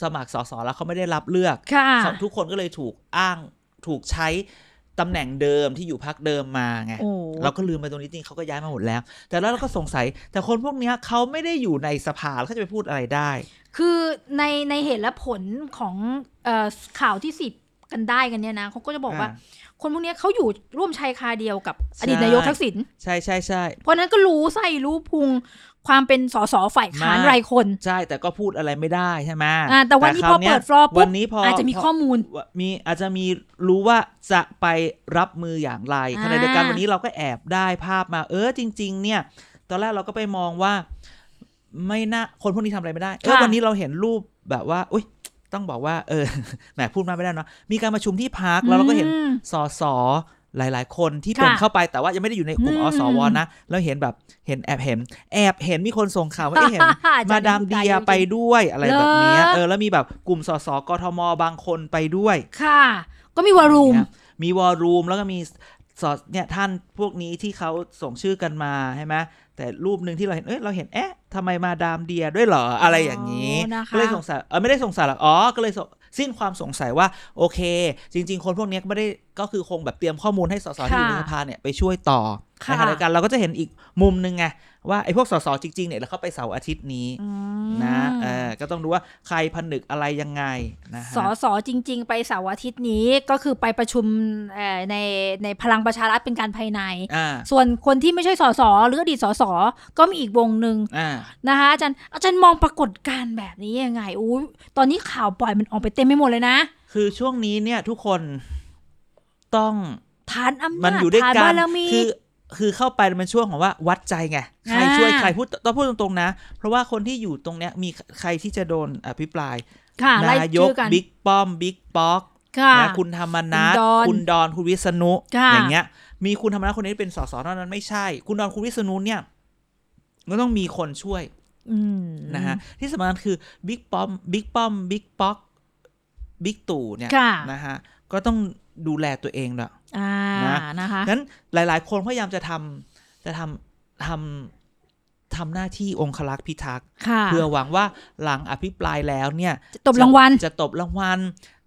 สมัครสสแล้วเขาไม่ได้รับเลือกค่ะเขาทุกคนก็เลยถูกอ้างถูกใช้ตำแหน่งเดิมที่อยู่พักเดิมมาไงโอ้เราก็ลืมไปตรงนี้จริงเขาก็ย้ายมาหมดแล้ว แต่แล้วเราก็สงสัย แต่คนพวกเนี้ยเขาไม่ได้อยู่ในสภาแล้วเขาจะไปพูดอะไรได้ คือในในเหตุและผลของเอ่อข่าวที่สิบ กันได้กันเนี่ยนะเขาก็จะบอกว่าอ่าคนพวกเนี้ยเขาอยู่ร่วมชายคาเดียวกับใช่อดีตนายกทักษิณใช่ใช่ใช่เพราะฉะนั้นก็รู้ไส้รู้พุงความเป็นสสฝ่ายค้านไม่รายคน ใช่แต่ก็พูดอะไรไม่ได้ใช่ไหมอ่าแต่วันนี้คพราอนี้ยเปิดฟลอร์ปุ๊วับนนี้พออาจจะมีพข้อมูลว่ามีอาจจะมีรู้ว่าจะไปรับมืออย่างไรอ่าขณะเดียวกันวันนี้เราก็แอบได้ภาพมา เออจริง ๆ เนี่ย ตอนแรกเราก็ไปมองว่า ไม่น่าคนพวกนี้ทำอะไรไม่ได้เออวันนี้เราเห็นรูปแบบว่า อุ้ย ต้องบอกว่าเออแหมพูดมาไม่ได้เนาะมีการประชุมที่พักแล้วเราก็เห็นอืมสอสอหลาย ๆ คนที่เป็นค่ะเข้าไปแต่ว่ายังไม่ได้อยู่ในกลุ่มอืมอสวนะแล้วเห็นแบบเห็นแอบเห็น แอบเห็นมีคนส่งข่าวว่าเอ๊ะเห็นอาจจะมาดามเดียไปด้วยอะไรแบบเนี้ยเหรอเออแล้วมีแบบกลุ่มสสกทมบางคนไปด้วย ค่ะ ก็มีวอลลุ่มเนี่ยมีวอลลุ่มแล้วก็มีสอเนี่ยท่านพวกนี้ที่เขาส่งชื่อกันมาใช่ไหม แต่รูปหนึ่งที่เราเห็น เอ้ย เราเห็น เอ๊ะทำไมมาดามเดียด้วยเหรอ อะไรอย่างนี้อ๋อนะคะก็เลยสงสัย เออไม่ได้สงสัยหรอก อ๋อ ก็เลยสสิ้นความสงสัยว่า โอเค จริง ๆ คนพวกเนี้ยก็ไม่ได้ ก็คือคงแบบเตรียมข้อมูลให้สสที่อยู่ในสภาเนี่ยไปช่วยต่อค่ะในขณะเดียวกันเราก็จะเห็นอีกมุมหนึ่งไง ว่าไอ้พวกสสจริงๆเนี่ยแล้วเขาไปเสาร์อาทิตย์นี้อืมนะเออก็ต้องดูว่าใครผนึกอะไรยังไงนะฮะสอสอจริง ๆ ไปเสาร์อาทิตย์นี้ก็คือไปประชุมเอ่อในในพลังประชารัฐเป็นการภายในอ่าส่วนคนที่ไม่ใช่สสหรืออดีตสสก็มีอีกวงหนึ่งอ่านะคะอาจารย์อาจารย์มองปรากฏการณ์แบบนี้ยังไงอู้ตอนนี้ข่าวปล่อยมันออกไปเต็มไปหมดเลยนะ คือช่วงนี้เนี่ยทุกคนต้องฐานอำมันนาจอยู่ด้วยฐานกับานรมีคือ คือเข้าไปมันช่วงของว่าวัดใจไงใครอ่าช่วยใครพูดต้องพูดตรงๆนะ เพราะว่าคนที่อยู่ตรงเนี้ยมีใครที่จะโดนอภิปรายค่ะไล่นายกชื่อกันบิ๊กป้อมบิ๊กป๊อกค่ะนะคุณธรรมนัทคุณดอนคุณดอนคุณวิษณุค่ะอย่างเงี้ย มีคุณธรรมนัทคนนี้เป็นสสเท่านั้นไม่ใช่ คุณดอนคุณวิษณุเนี่ยก็ต้องมีคนช่วยอืมนะฮะที่สำคัญคือบิ๊กป้อมบิ๊กป้อมบิ๊กป๊อกบิ๊กตู่เนี่ยค่ะนะฮะก็ต้อง ดูแลตัวเองด้วยอ่านะนะคะนั้นหลาย ๆ คนพยายามจะทำจะทำทำทำหน้าที่องคลักษ์พิทักษ์ค่ะเพื่อหวังว่าหลังอภิปรายแล้วเนี่ยจะตบรางวัลจะตบรางวัล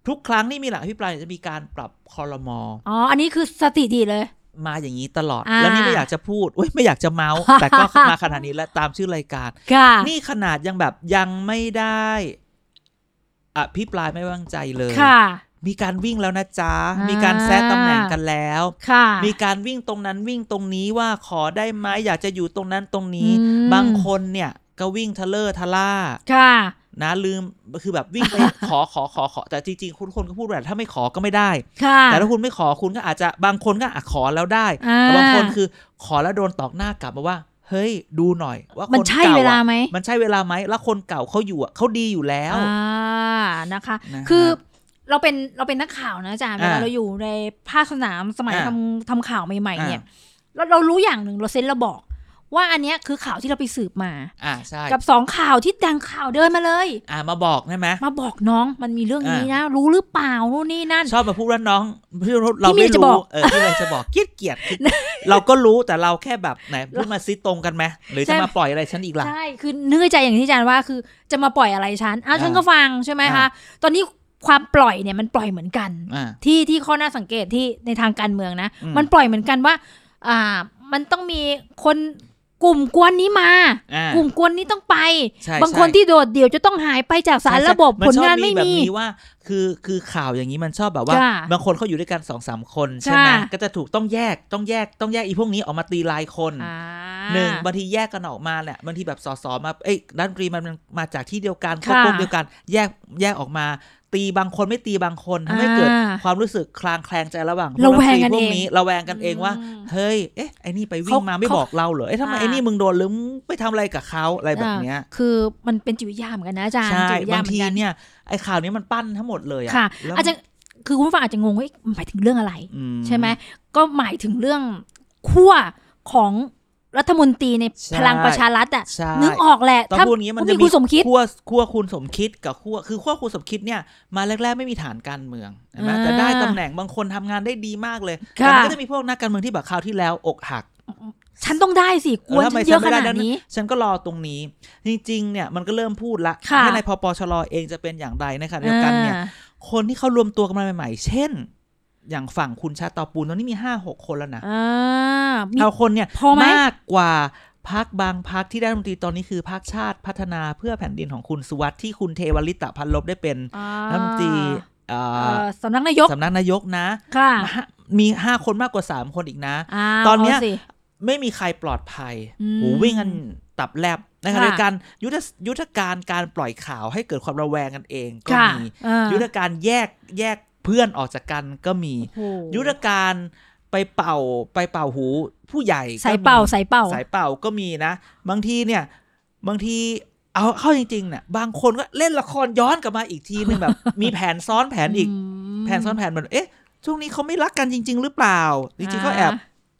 ทุกครั้งที่มีหลังอภิปรายจะมีการปรับคอรมออ๋ออันนี้คือสติดีเลย มาอย่างนี้ตลอดอ่าแล้วนี่ไม่อยากจะพูดอุ้ยไม่อยากจะเมาส์แต่ก็มาขนาดนี้แล้วตามชื่อรายการค่ะนี่ขนาดยังแบบยังไม่ได้ อภิปรายไม่ไว้วางใจเลยค่ะ มีการวิ่งแล้วนะจ๊ะอ่ามีมีการแซะตำแหน่งกันแล้วค่ะมีการวิ่งตรงนั้นวิ่งตรงนี้ว่าขอได้ไหมอยากจะอยู่ตรงนั้นตรงนี้อืมบางคนเนี่ยก็วิ่งทะเลอร์ทะล่า ค่ะ นะลืมคือแบบวิ่งไปขอขอขอขอแต่จริงๆ คุณคนก็พูดว่าถ้าไม่ขอก็ไม่ได้ค่ะแต่ถ้าคุณไม่ขอคุณก็อาจจะบางคนก็อาจขอแล้วได้อ่าแต่บางคนคือขอแล้วโดนตอกหน้ากลับมาว่าเฮ้ย ดูหน่อย ว่ามันคนใช่ก่เวลาอะไหมมันใช่เวลาไหมแล้วคนเก่าเขาอยู่อะเขาดีอยู่แล้วอ่านะคะนะฮะคือ เราเป็นเราเป็นนักข่าวนะอาจารย์เวลาอ่าเราอยู่ในภาคสนามสมัยอ่าทำทำข่าวใหม่ ๆ เนี่ยอ่เราเรารู้อย่างหนึ่งเราเซนเราบอก ว่าอันเนี้ยคือข่าวที่เราไปสืบมา อ่าใช่กับสองข่าวที่ดังข่าวเดินมาเลย อ่ามาบอกใช่ไหมมาบอกน้องมันมีเรื่องนี้นะ รู้หรือเปล่านู่นนี่นั่น ชอบมาพูดว่าน้องพี่เราที่มีไม่จะบรู้อกเออที่อะไรจะบอกเกลียดเกลียดคือเราก็รู้แต่เราแค่แบบไหนพูดมาซิตรงกันไหมหรือใช่จะมาปล่อยอะไรฉันอีกล่ะใช่คือนึกในใจอย่างที่อาจารย์ว่าคือจะมาปล่อยอะไรฉันอ้าวอ่าฉันก็ฟังใช่ไหมคะอ่าตอนนี้ ความปล่อยเนี่ยมันปล่อยเหมือนกันอ่าที่ที่ข้อน่าสังเกตที่ในทางการเมืองนะอืมมันปล่อยเหมือนกันว่า อ่า มันต้องมีคนกลุ่มกวนนี้มาอ่ากลุ่มกวนนี้ต้องไปใช่บางใช่คนที่โดดเดี่ยวจะต้องหายไปจากสารใช่ระบบใช่ผลงานชอบไม่แบบมีนี้ว่า คือคือข่าวอย่างนี้มันชอบแบบว่าจ้ะบางคนเขาอยู่ด้วยกันสองสามคนใช่ไหมค่ะก็จะถูกต้องแยกต้องแยกต้องแยกอีพวกนี้ออกมาตีลายคนอ่าหนึ่งบางทีแยกกันออกมาเนี่ยบางทีแบบสสมาเอ้ยด้านตรีมันมาจากที่เดียวกันครอบค่ะครัวเดียวกัน แยกแยกออกมา ตีบางคนไม่ตีบางคนทำให้เกิดอ่าความรู้สึกคลางแคลงใจระหว่างระแวงกันพวกเองนี้ระแวงกันเองว่าอืมเฮ้ย เอ๊ะไอ้นี่ไปวิ่เขางมาไม่เขาบอกเราเหรอเอ๊ะทำไมอ่าไอ้นี่มึงโดนหรือมึงไปทำอะไรกับเขาอะไรแบบเนี้ยอ่าคือมันเป็นจิตวิทยาเหมือนกันนะอาจารย์ใช่จิตวิทยาบางเหมือทีนกันเนี่ยไอ้ข่าวนี้มันปั้นทั้งหมดเลยอะค่ะแล้วอาจจะคือคุณผู้ฟังอาจจะงงว่าเอ๊ะมันหมายถึงเรื่องอะไรอืใช่ไหมก็หมายถึงเรื่องขั้วของ รัฐมนตรีในใช่พลังประชารัฐอะใช่นึกออกแหละต้องถ้าพูดอย่างนี้มันคุณจะมีคุณสมคิดขั้วขั้วคุณสมคิดกับขั้วคือขั้วคุณสมคิดเนี่ยมาแรกๆไม่มีฐานการเมืองเห็นไหมอ่าแต่ได้ตำแหน่งบางคนทำงานได้ดีมากเลยค่ะแต่มันก็จะมีพวกนักการเมืองที่แบบคราวที่แล้วอกหักฉันต้องได้สิกวนแล้วทำไมฉันเยอะฉัขนไม่นาได้ดนี้ ฉันก็รอตรงนี้ จริงๆเนี่ยมันก็เริ่มพูดละค่ะให้ในพปชรเองจะเป็นอย่างไรในขณะเดียวกันเนี่ยอ่าคนที่เขารวมตัวกันมาใหม่ๆ เช่น อย่างฝั่งคุณชาติตอปูนตอนนี้มีห้าหกคนแล้วนะอ่ามีเอาคนเนี่ยพอไหมมากกว่าพักบางพักที่ได้รัฐมนตรีตอนนี้คือพักชาติพัฒนาเพื่อแผ่นดินของคุณสุวัสด์ที่คุณเทวลิตะพันลบได้เป็นอ่ารัฐมนตรีเอ่อเอ่อสำนักนายกสำนักนายกนะค่ะห้ามีห้าคนมากกว่าสามคนอีกนะาตอนเนี้ยาสิไม่มีใครปลอดภัยอืมโหวิ่งกันตับแลบในขณะค่ะเดียวกันยุทธยุทธการการปล่อยข่าวให้เกิดความระแวงกันเอง ก็ค่ะมีอ่ายุทธการแยกแยก เพื่อนออกจากกันก็มีโอ้โหยุทธการไปเป่าไปเป่าหูผู้ใหญ่ก็สายเป่ามีสายเป่าสายเป่าก็มีนะ บางทีเนี่ย บางทีเอาเข้าจริงๆเนี่ยบางคนก็เล่นละครย้อนกลับมาอีกทีนึงแบบ มีแผนซ้อนแผนอีกมแผนซ้อนแผนเหมือนเอ๊ะช่วงนี้เขาไม่รักกันจริง ๆ หรือเปล่าจริงๆเขาแอบ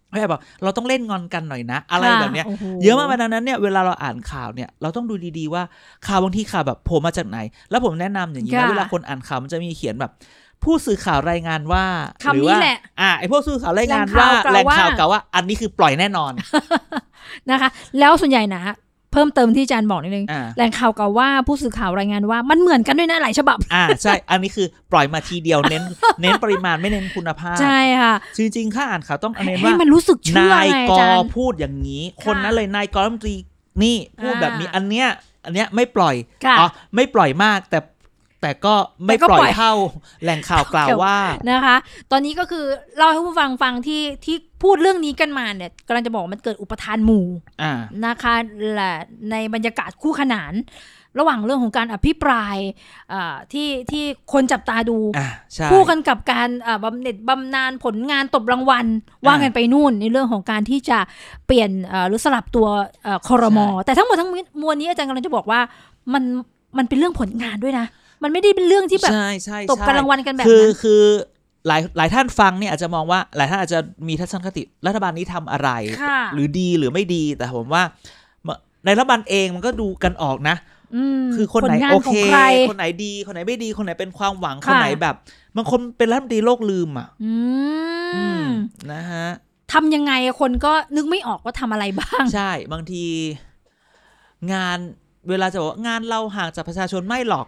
เขาแอบบอกเราต้องเล่นงอนกันหน่อยนะ อะไรค่แบบเนี้ยโโหเยอะมากดังนั้นเนี่ยเวลาเราอ่านข่าวเนี่ยเราต้องดูดีๆว่าข่าวบางทีข่าวแบบโผล่มาจากไหน แล้วผมแนะนำอย่างนี้นะค่ะเวลาคนอ่านข่าวมันจะมีเขียนแบบ ผู้สื่อข่าวรายงานว่าคำนี้หรือว่าแหละอ่าไอพวกสื่อข่าวรายงานแหล่ว่างข่าวกล่าวแหล่งข่าวว่ากล่าวว่า อันนี้คือปล่อยแน่นอนนะคะ แล้วส่วนใหญ่นะเพิ่มเติมที่อาจารย์บอกนิดนึงอ่าแหล่งข่าวกล่าวว่าผู้สื่อข่าวรายงานว่ามันเหมือนกันด้วยนะหลายฉบับ อ่าใช่ อันนี้คือปล่อยมาทีเดียวเน้น เน้นปริมาณไม่เน้นคุณภาพ ใช่ค่ะจริงๆค่าอ่านข่าวต้องเน้นให้ว่ามันรู้สึกเชื่อนายไงกอาจารย์พูดอย่างนี้ค่ะคนนั้นเลยนายกรัฐมนตรีนี่พูดอ่าแบบนี้อันเนี้ยอันเนี้ยไม่ปล่อยค่ะอ๋อไม่ปล่อยมากแต่ แต่ก็ไม่แต่ก็ปล่อปล่ยอยเท่าแหล่งข่าวกล่าวว่านะคะ ตอนนี้ก็คือเล่าให้ผู้ฟังฟังที่ที่พูดเรื่องนี้กันมาเนี่ยกำลังจะบอกว่ามันเกิดอุปทานหมู่อ่านะคะและในบรรยากาศคู่ขนาน ระหว่างเรื่องของการอภิปรายอ่าที่ที่คนจับตาดูอ่าใช่คู่กันกับการอ่าบำเหน็จบำนาญผลงานตบรางวัลว่ากันไปนู่นในเรื่องของการที่จะเปลี่ยนเอ่อหรือสลับตัวเอ่อคอรมอแต่ทั้งหมดทั้งมวลนี้อาจารย์กำลังจะบอกว่ามันมันเป็นเรื่องผลงานด้วยนะ มันไม่ได้เป็นเรื่องที่แบบใช่ใช่ตบกันใช่รางวัลกันแบบคือนั้นคือหลายหลายท่านฟังเนี่ยอาจจะมองว่าหลายท่านอาจจะมีทัศนคติรัฐบาลนี้ทำอะไรค่ะหรือดีหรือไม่ดีแต่ผมว่าในรัฐบาลเองมันก็ดูกันออกนะมคือคนไหนผลงาโอขเคงใรคนไหนดี คนไหนไม่ดี คนไหนเป็นความหวังค่ะคนไหนแบบบางคนเป็นรัฐมนตรีโลกลืมอะอือืมมนะฮะทำยังไงคนก็นึกไม่ออกว่าทำอะไรบ้าง ใช่ บางที งานเวลาจะบอกว่างานเราห่างจากประชาชนไม่หรอก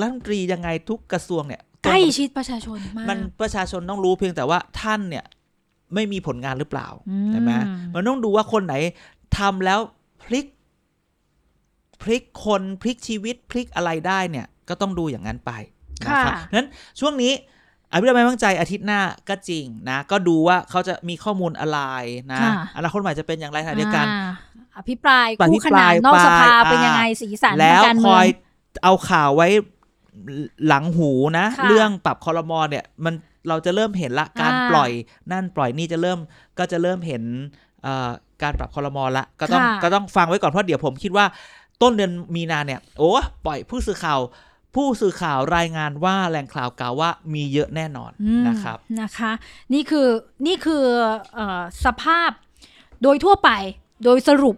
รัฐมนตรียังไงทุกกระทรวงเนี่ยใกล้ชิดประชาชนมากมันประชาชนต้องรู้เพียงแต่ว่าท่านเนี่ยไม่มีผลงานหรือเปล่าอืใช่ไหมมันต้องดูว่าคนไหนทำแล้วพลิก พลิกคนพลิกชีวิตพลิกอะไรได้เนี่ย ก็ต้องดูอย่างนั้นไปนะครับค่ะนั้นช่วงนี้อภิปรายไม่ไว้วางใจอาทิตย์หน้าก็จริงนะ ก็ดูว่าเขาจะมีข้อมูลอะไรนะค่ะอนาคตใหม่จะเป็นอย่างไรขณะเดียวกันอ่าอภิปรายอภิคู่ขปรานายนนอกสภาไปเป็นยังไงอ่าสีสันแล้วทางการคเมือองยเอาข่าวไว้ หลังหูนะค่ะเรื่องปรับคอรมอเนี่ยมันเราจะเริ่มเห็นละการอ่าปล่อยนั่นปล่อยนี่จะเริ่มก็จะเริ่มเห็นเอ่อการปรับคอรมอละก็ต้องค่ะก็ต้องฟังไว้ก่อนเพราะเดี๋ยวผมคิดว่าต้นเดือนมีนาเนี่ย โอ้ปล่อยผู้สื่อข่าวผู้สื่อข่าวรายงานว่าแหล่งข่าวกล่าวว่ามีเยอะแน่นอนอืมนะครับนะคะ นี่คือนี่คือเออสภาพโดยทั่วไปโดยสรุป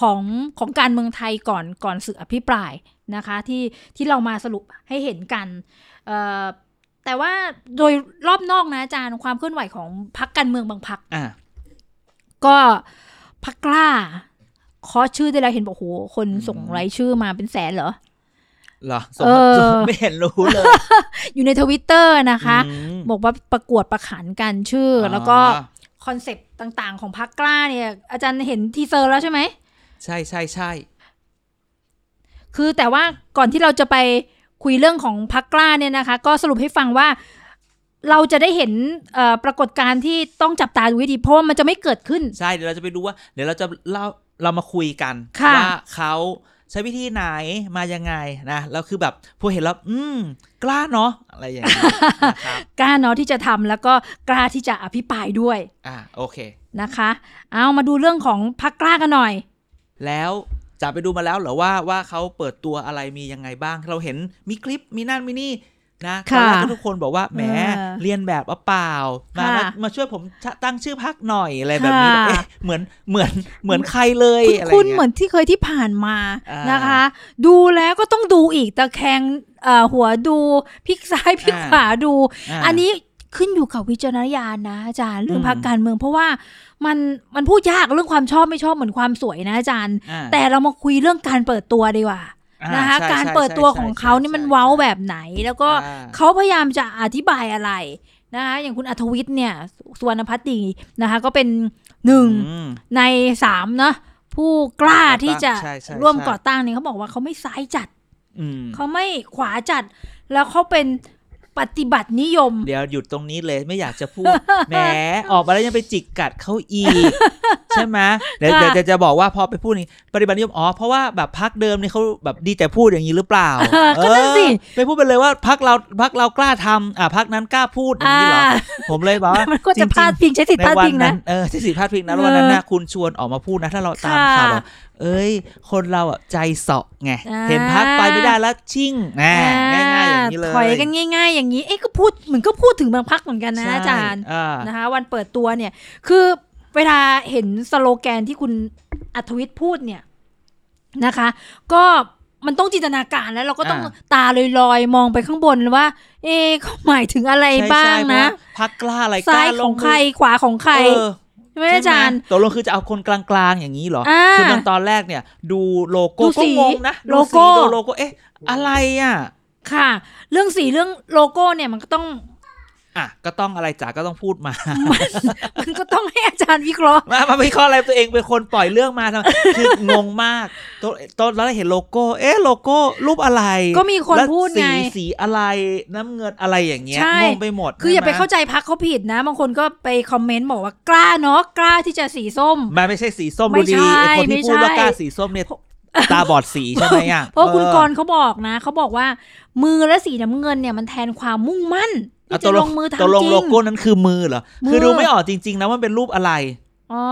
ของของการเมืองไทยก่อนก่อนสื่ออภิปราย นะคะที่ที่เรามาสรุปให้เห็นกันเอ่อแต่ว่าโดยรอบนอกนะอาจารย์ความเคลื่อนไหวของพรรคการเมืองบางพรรคอะก็พรรคกล้าเคาะชื่อได้แล้วเห็นบอกโหคนอืมส่งรายชื่อมาเป็นแสนเหรอเหรอส่งเออส่งไม่เห็นรู้เลย อยู่ในทวิตเตอร์นะคะอืมบอกว่าประกวดประขันกันชื่อออแล้วก็คอนเซปต์ต่างๆ ของพรรคกล้าเนี่ย อาจารย์เห็น teaser แล้วใช่ไหม ใช่ใช่ใช่ คือแต่ว่าก่อนที่เราจะไปคุยเรื่องของพรรคกล้าเนี่ยนะคะ ก็สรุปให้ฟังว่าเราจะได้เห็นเอ่อปรากฏการณ์ที่ต้องจับตาดูให้ดีเพราะว่ามันจะไม่เกิดขึ้น ใช่ เดี๋ยวเราจะไปดูว่า เดี๋ยวเราจะเล่าเรามาคุยกันค่ะว่าเขาใช้วิธีไหนมายังไงนะแล้วคือแบบพอเห็นแล้วอืม กล้าเนาะอะไรอย่างนี้นะครับกล้าเนาะที่จะทำแล้วก็กล้าที่จะอภิปรายด้วย อ่าโอเคนะคะ เอามาดูเรื่องของพักกล้ากันหน่อย แล้ว จะไปดูมาแล้วเหรอว่าว่าเขาเปิดตัวอะไรมียังไงบ้าง เราเห็นมีคลิปมีนั่นมีนี่นะตอนค่ะแรกก็ทุกคนบอกว่าแหมเออเรียนแบบเอาเปล่ามาค่ะมามาช่วยผมตั้งชื่อพักหน่อยอะไรแบบนี้ค่ะเอ๊ะเหมือนเหมือนเหมือนใครเลยอะไรคุณย่างเหมืเงี้ยอนที่เคยที่ผ่านมาอ่านนะคะ ดูแล้วก็ต้องดูอีกตะแคงเอ่อหัวดูพลิกซ้ายพลิกอ่าขวาดูาอันนี้ ขึ้นอยู่กับวิจารณญาณนะอาจารย์เรื่องอืมพักการเมือง เพราะว่ามันมันพูดยากเรื่องความชอบไม่ชอบเหมือนความสวยนะอาจารย์อ่าแต่เรามาคุยเรื่องการเปิดตัวดีกว่าอ่านะคะใช่การใช่เปิดตัวใช่ของใช่เขานี่มันใช่เว้าใช่แบบไหน แล้วก็อ่าเขาพยายามจะอธิบายอะไรนะคะอย่างคุณอัธวิทย์เนี่ยสุวรรณพัฒดีนะคะก็เป็นหนึ่งอืมในสามเนาะผู้กล้าก่อตั้งที่จะใช่ใช่ร่วมใช่ก่อตั้งเนี่ยเขาบอกว่าเขาไม่ซ้ายจัดอืมเขาไม่ขวาจัด แล้วเขาเป็น ปฏิบัตินิยม เดี๋ยวหยุดตรงนี้เลยไม่อยากจะพูดแหมออกมาแล้วยังไปจิกกัดเขาอีก ใช่ไหมเดี๋ยวค่ะเดี๋ยวจะจะบอกว่าพอไปพูดนี่ปฏิบัตินิยมอ๋อเพราะว่าแบบพักเดิมนี่เขาแบบดีแต่พูดอย่างนี้หรือเปล่าก็นั่นสิเออไปพูดไปเลยว่าพักเราพักเรากล้าทำอะพักนั้นกล้าพูดอย่างนี้เหรออ่าผมเลยบอกว่ามันก็จริจะงๆพลาดพิงใช้สิทธิ์ในพลาดวัพิงนั้นะนเออที่สิทธิพลาดพิงนะเออวันนั้นนะคุณชวนออกมาพูดนะถ้าเราตามค่ะข่าวอะเอ้ย คนเราอะใจเสาะไงอ่าเห็นพักไปไม่ได้แล้วชิ่งแหมง่ายๆอย่างนี้เลย ถอยกันง่าย ๆ อย่างนี้ เอ๊ะก็พูดเหมือนก็พูดถึงบางพักเหมือนกันนะใช่อาจารย์อ่านะคะวันเปิดตัวเนี่ยคือ เวลาเห็นสโลแกนที่คุณอัธวิทย์พูดเนี่ยนะคะ ก็มันต้องจินตนาการแล้วเราก็ต้องอ่าตาลอยๆ มองไปข้างบนว่า เอ๊ะเขาหมายถึงอะไรใช่บ้างใช่เพรนะว่พักกล้าอะไรกซ้าล้ายลของมืใครขวาของใครเออใช่ไหมอาจารย์ตกลงคือจะเอาคนกลางๆอย่างนี้เหรออ่าคือมันตอนแรกเนี่ย ดูโลโก้ดูก็สีงงนะโลดูโก้สีดูโลโก้เอ๊ะ อะไรอะ ค่ะ เรื่องสีเรื่องโลโก้เนี่ยมันก็ต้อง อะก็ต้องอะไรจ๋าก็ต้องพูดมา มันก็ต้องให้อาจารย์วิเคราะห์ มามาวิเคราะห์อะไรตัวเองเป็นคนปล่อยเรื่องมาทำไมคืองงมากตอนตอนเราเห็นโลโก้ เอ๊ะโลโก้รูปอะไรก็มีคนแล้วพูดไง สีสีอะไรน้ำเงินอะไรอย่างเงี้ยใช่ งงไปหมดคืออย่าไปใช่หมเข้าใจพักเขาผิดนะ บางคนก็ไปคอมเมนต์บอกว่ากล้าเนาะกล้าที่จะสีส้ม มันไม่ใช่สีส้มไม่ดูดีใช่ไอ้คนที่พูดว่าไม่ใช่กล้าสีส้มเนี่ย ตาบอดสีใช่ไหมอะเพราะคุณเออกรณ์เขาบอกนะเขาบอกว่า มือและสีน้ำเงินเนี่ยมันแทนความมุ่งมั่นอะที่จะลงมือตกทำลจงริโลงโก้นั้นคือมือเหรอมือคือดูไม่ออกจริง ๆ นะว่ามันเป็นรูปอะไรอ๋อ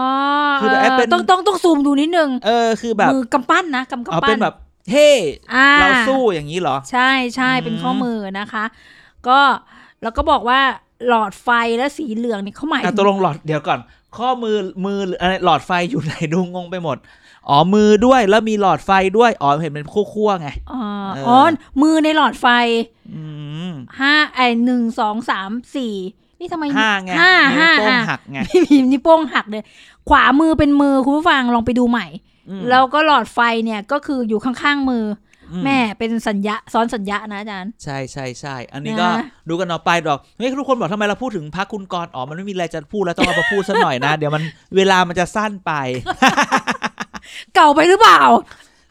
คือแบบเป็นต้องต้องต้องซูมดูนิดนึงเออคือแบบมือกำปั้นนะกำเอากำปั้เป็นนแบบเฮ้อ่าเราสู้อย่างนี้เหรอ ใช่ใช่อืมเป็นข้อมือนะคะ ก็แล้วก็บอกว่าหลอดไฟและสีเหลืองเนี่ยเขาหมายอะถึตกงลงหลอดเดี๋ยวก่อน ข้อมือมือหรืออะไรหลอดไฟอยู่ไหนดูงงไปหมด อ๋อมือด้วยแล้วมีหลอดไฟด้วย อ๋อเห็นเป็นคู่ๆไงอ๋อเอออ๋อมือในหลอดไฟอืมห้าไอหนึ่งสองสามสี่นี่ทำไมห้าไงห้านิ้วห้าโป้งอะหักไงพี่พิมพ์นิ้วโป้งหักเลย ขวามือเป็นมือคุณผู้ฟังลองไปดูใหม่อืมแล้วก็หลอดไฟเนี่ยก็คืออยู่ข้างๆมืออือ แม่เป็นสัญญาซ้อนสัญญานะอาจารย์ ใช่ใช่ใช่อันนี้นะก็ดูกันต่อไปดอกเฮ้ยทุกคนบอกทำไมเราพูดถึงพักคุณกรณ์อ๋อมันไม่มีอะไรจะพูดแล้วต้องเอามาพูดซะหน่อยนะ เดี๋ยวมันเวลามันจะสั้นไป เก่าไปหรือเปล่า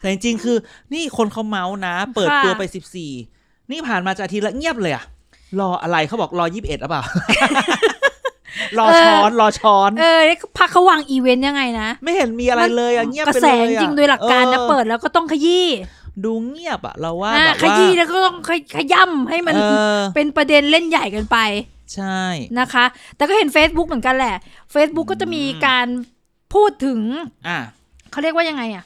แต่จริงๆคือ นี่คนเขาเมาส์นะ เปิดค่ะตัวไปสิบสี่นี่ผ่านมาจะอาทิตย์ละเงียบเลยอะรออะไรเขาบอกรอยี่สิบเอ็ดหรือเปล่ารอช้อนรอช้อน เออพรรคเขาวางอีเวนต์ยังไงนะ ไม่เห็นมีอะไรเลยอะเงียบกระไปแสเลยอะจริงๆโดยหลักการนะออเปิดแล้วก็ต้องขยี้ ดูเงียบอะเราว่าอ่าแบบขว่ายี้แล้วก็ต้องขยขย่ำให้มันเออเป็นประเด็นเล่นใหญ่กันไป ใช่นะคะ แต่ก็เห็น Facebook เหมือนกันแหละ Facebook ก็จะมีการพูดถึงอะเขาเรียกว่ายังไงอะ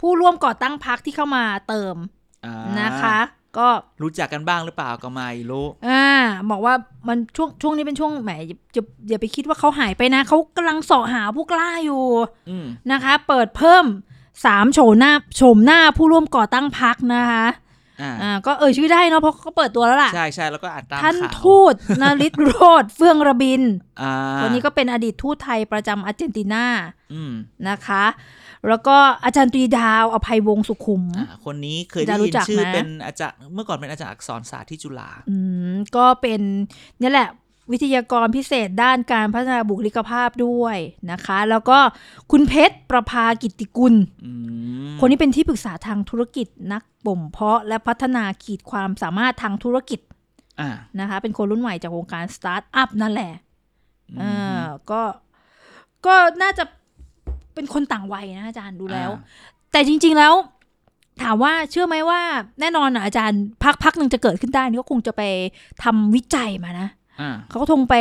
ผู้ร่วมก่อตั้งพักที่เข้ามาเติมอ่านะคะก็รู้จักกันบ้างหรือเปล่าก็ไม่รู้อ่าบอกว่ามันช่วงช่วงนี้เป็นช่วงแหมอย่าอย่าอย่าไปคิดว่าเขาหายไปนะ เขากำลังเสาะหาผู้กล้าอยู่อืมนะคะ เปิดเพิ่ม สามโฉมหน้าโฉมหน้าผู้ร่วมก่อตั้งพักนะคะอ่าอ่าก็เอ่ยชื่อได้เนาะเพราะเขาเปิดตัวแล้วล่ะ ใช่ใช่แล้วก็อ่านตามท่านข่าวทูตนริศโรธเฟื่องระบินอ่าคนนี้ก็เป็นอดีตทูตไทยประจำอาร์เจนตินาอืมนะคะ แล้วก็อาจารย์ตรีดาวอภัยวงศ์สุขุมอ่าคนนี้เคยจะได้รู้ยินจักชื่อนะเป็นอาจารย์เมื่อก่อนเป็นอาจารย์อักษรศาสตร์ที่จุฬาอืมก็เป็นเนี่ยแหละ วิทยากรพิเศษด้านการพัฒนาบุคลิกภาพด้วยนะคะ แล้วก็คุณเพชรประภากิตติกุลอืมคนนี้เป็นที่ปรึกษาทางธุรกิจนักบ่มเพาะและพัฒนาขีดความสามารถทางธุรกิจอ่านะคะ เป็นคนรุ่นใหม่จากวงการสตาร์ทอัพนั่นแหละอืมเออก็ก็น่าจะเป็นคนต่างวัยนะอาจารย์ดูแล้วอ่าแต่จริง ๆแล้ว ถามว่าเชื่อไหมว่า แน่นอนอะอาจารย์พักพักหนึ่งจะเกิดขึ้นได้นี่ก็คงจะไปทำวิจัยมานะอ่า เขาก็คงไป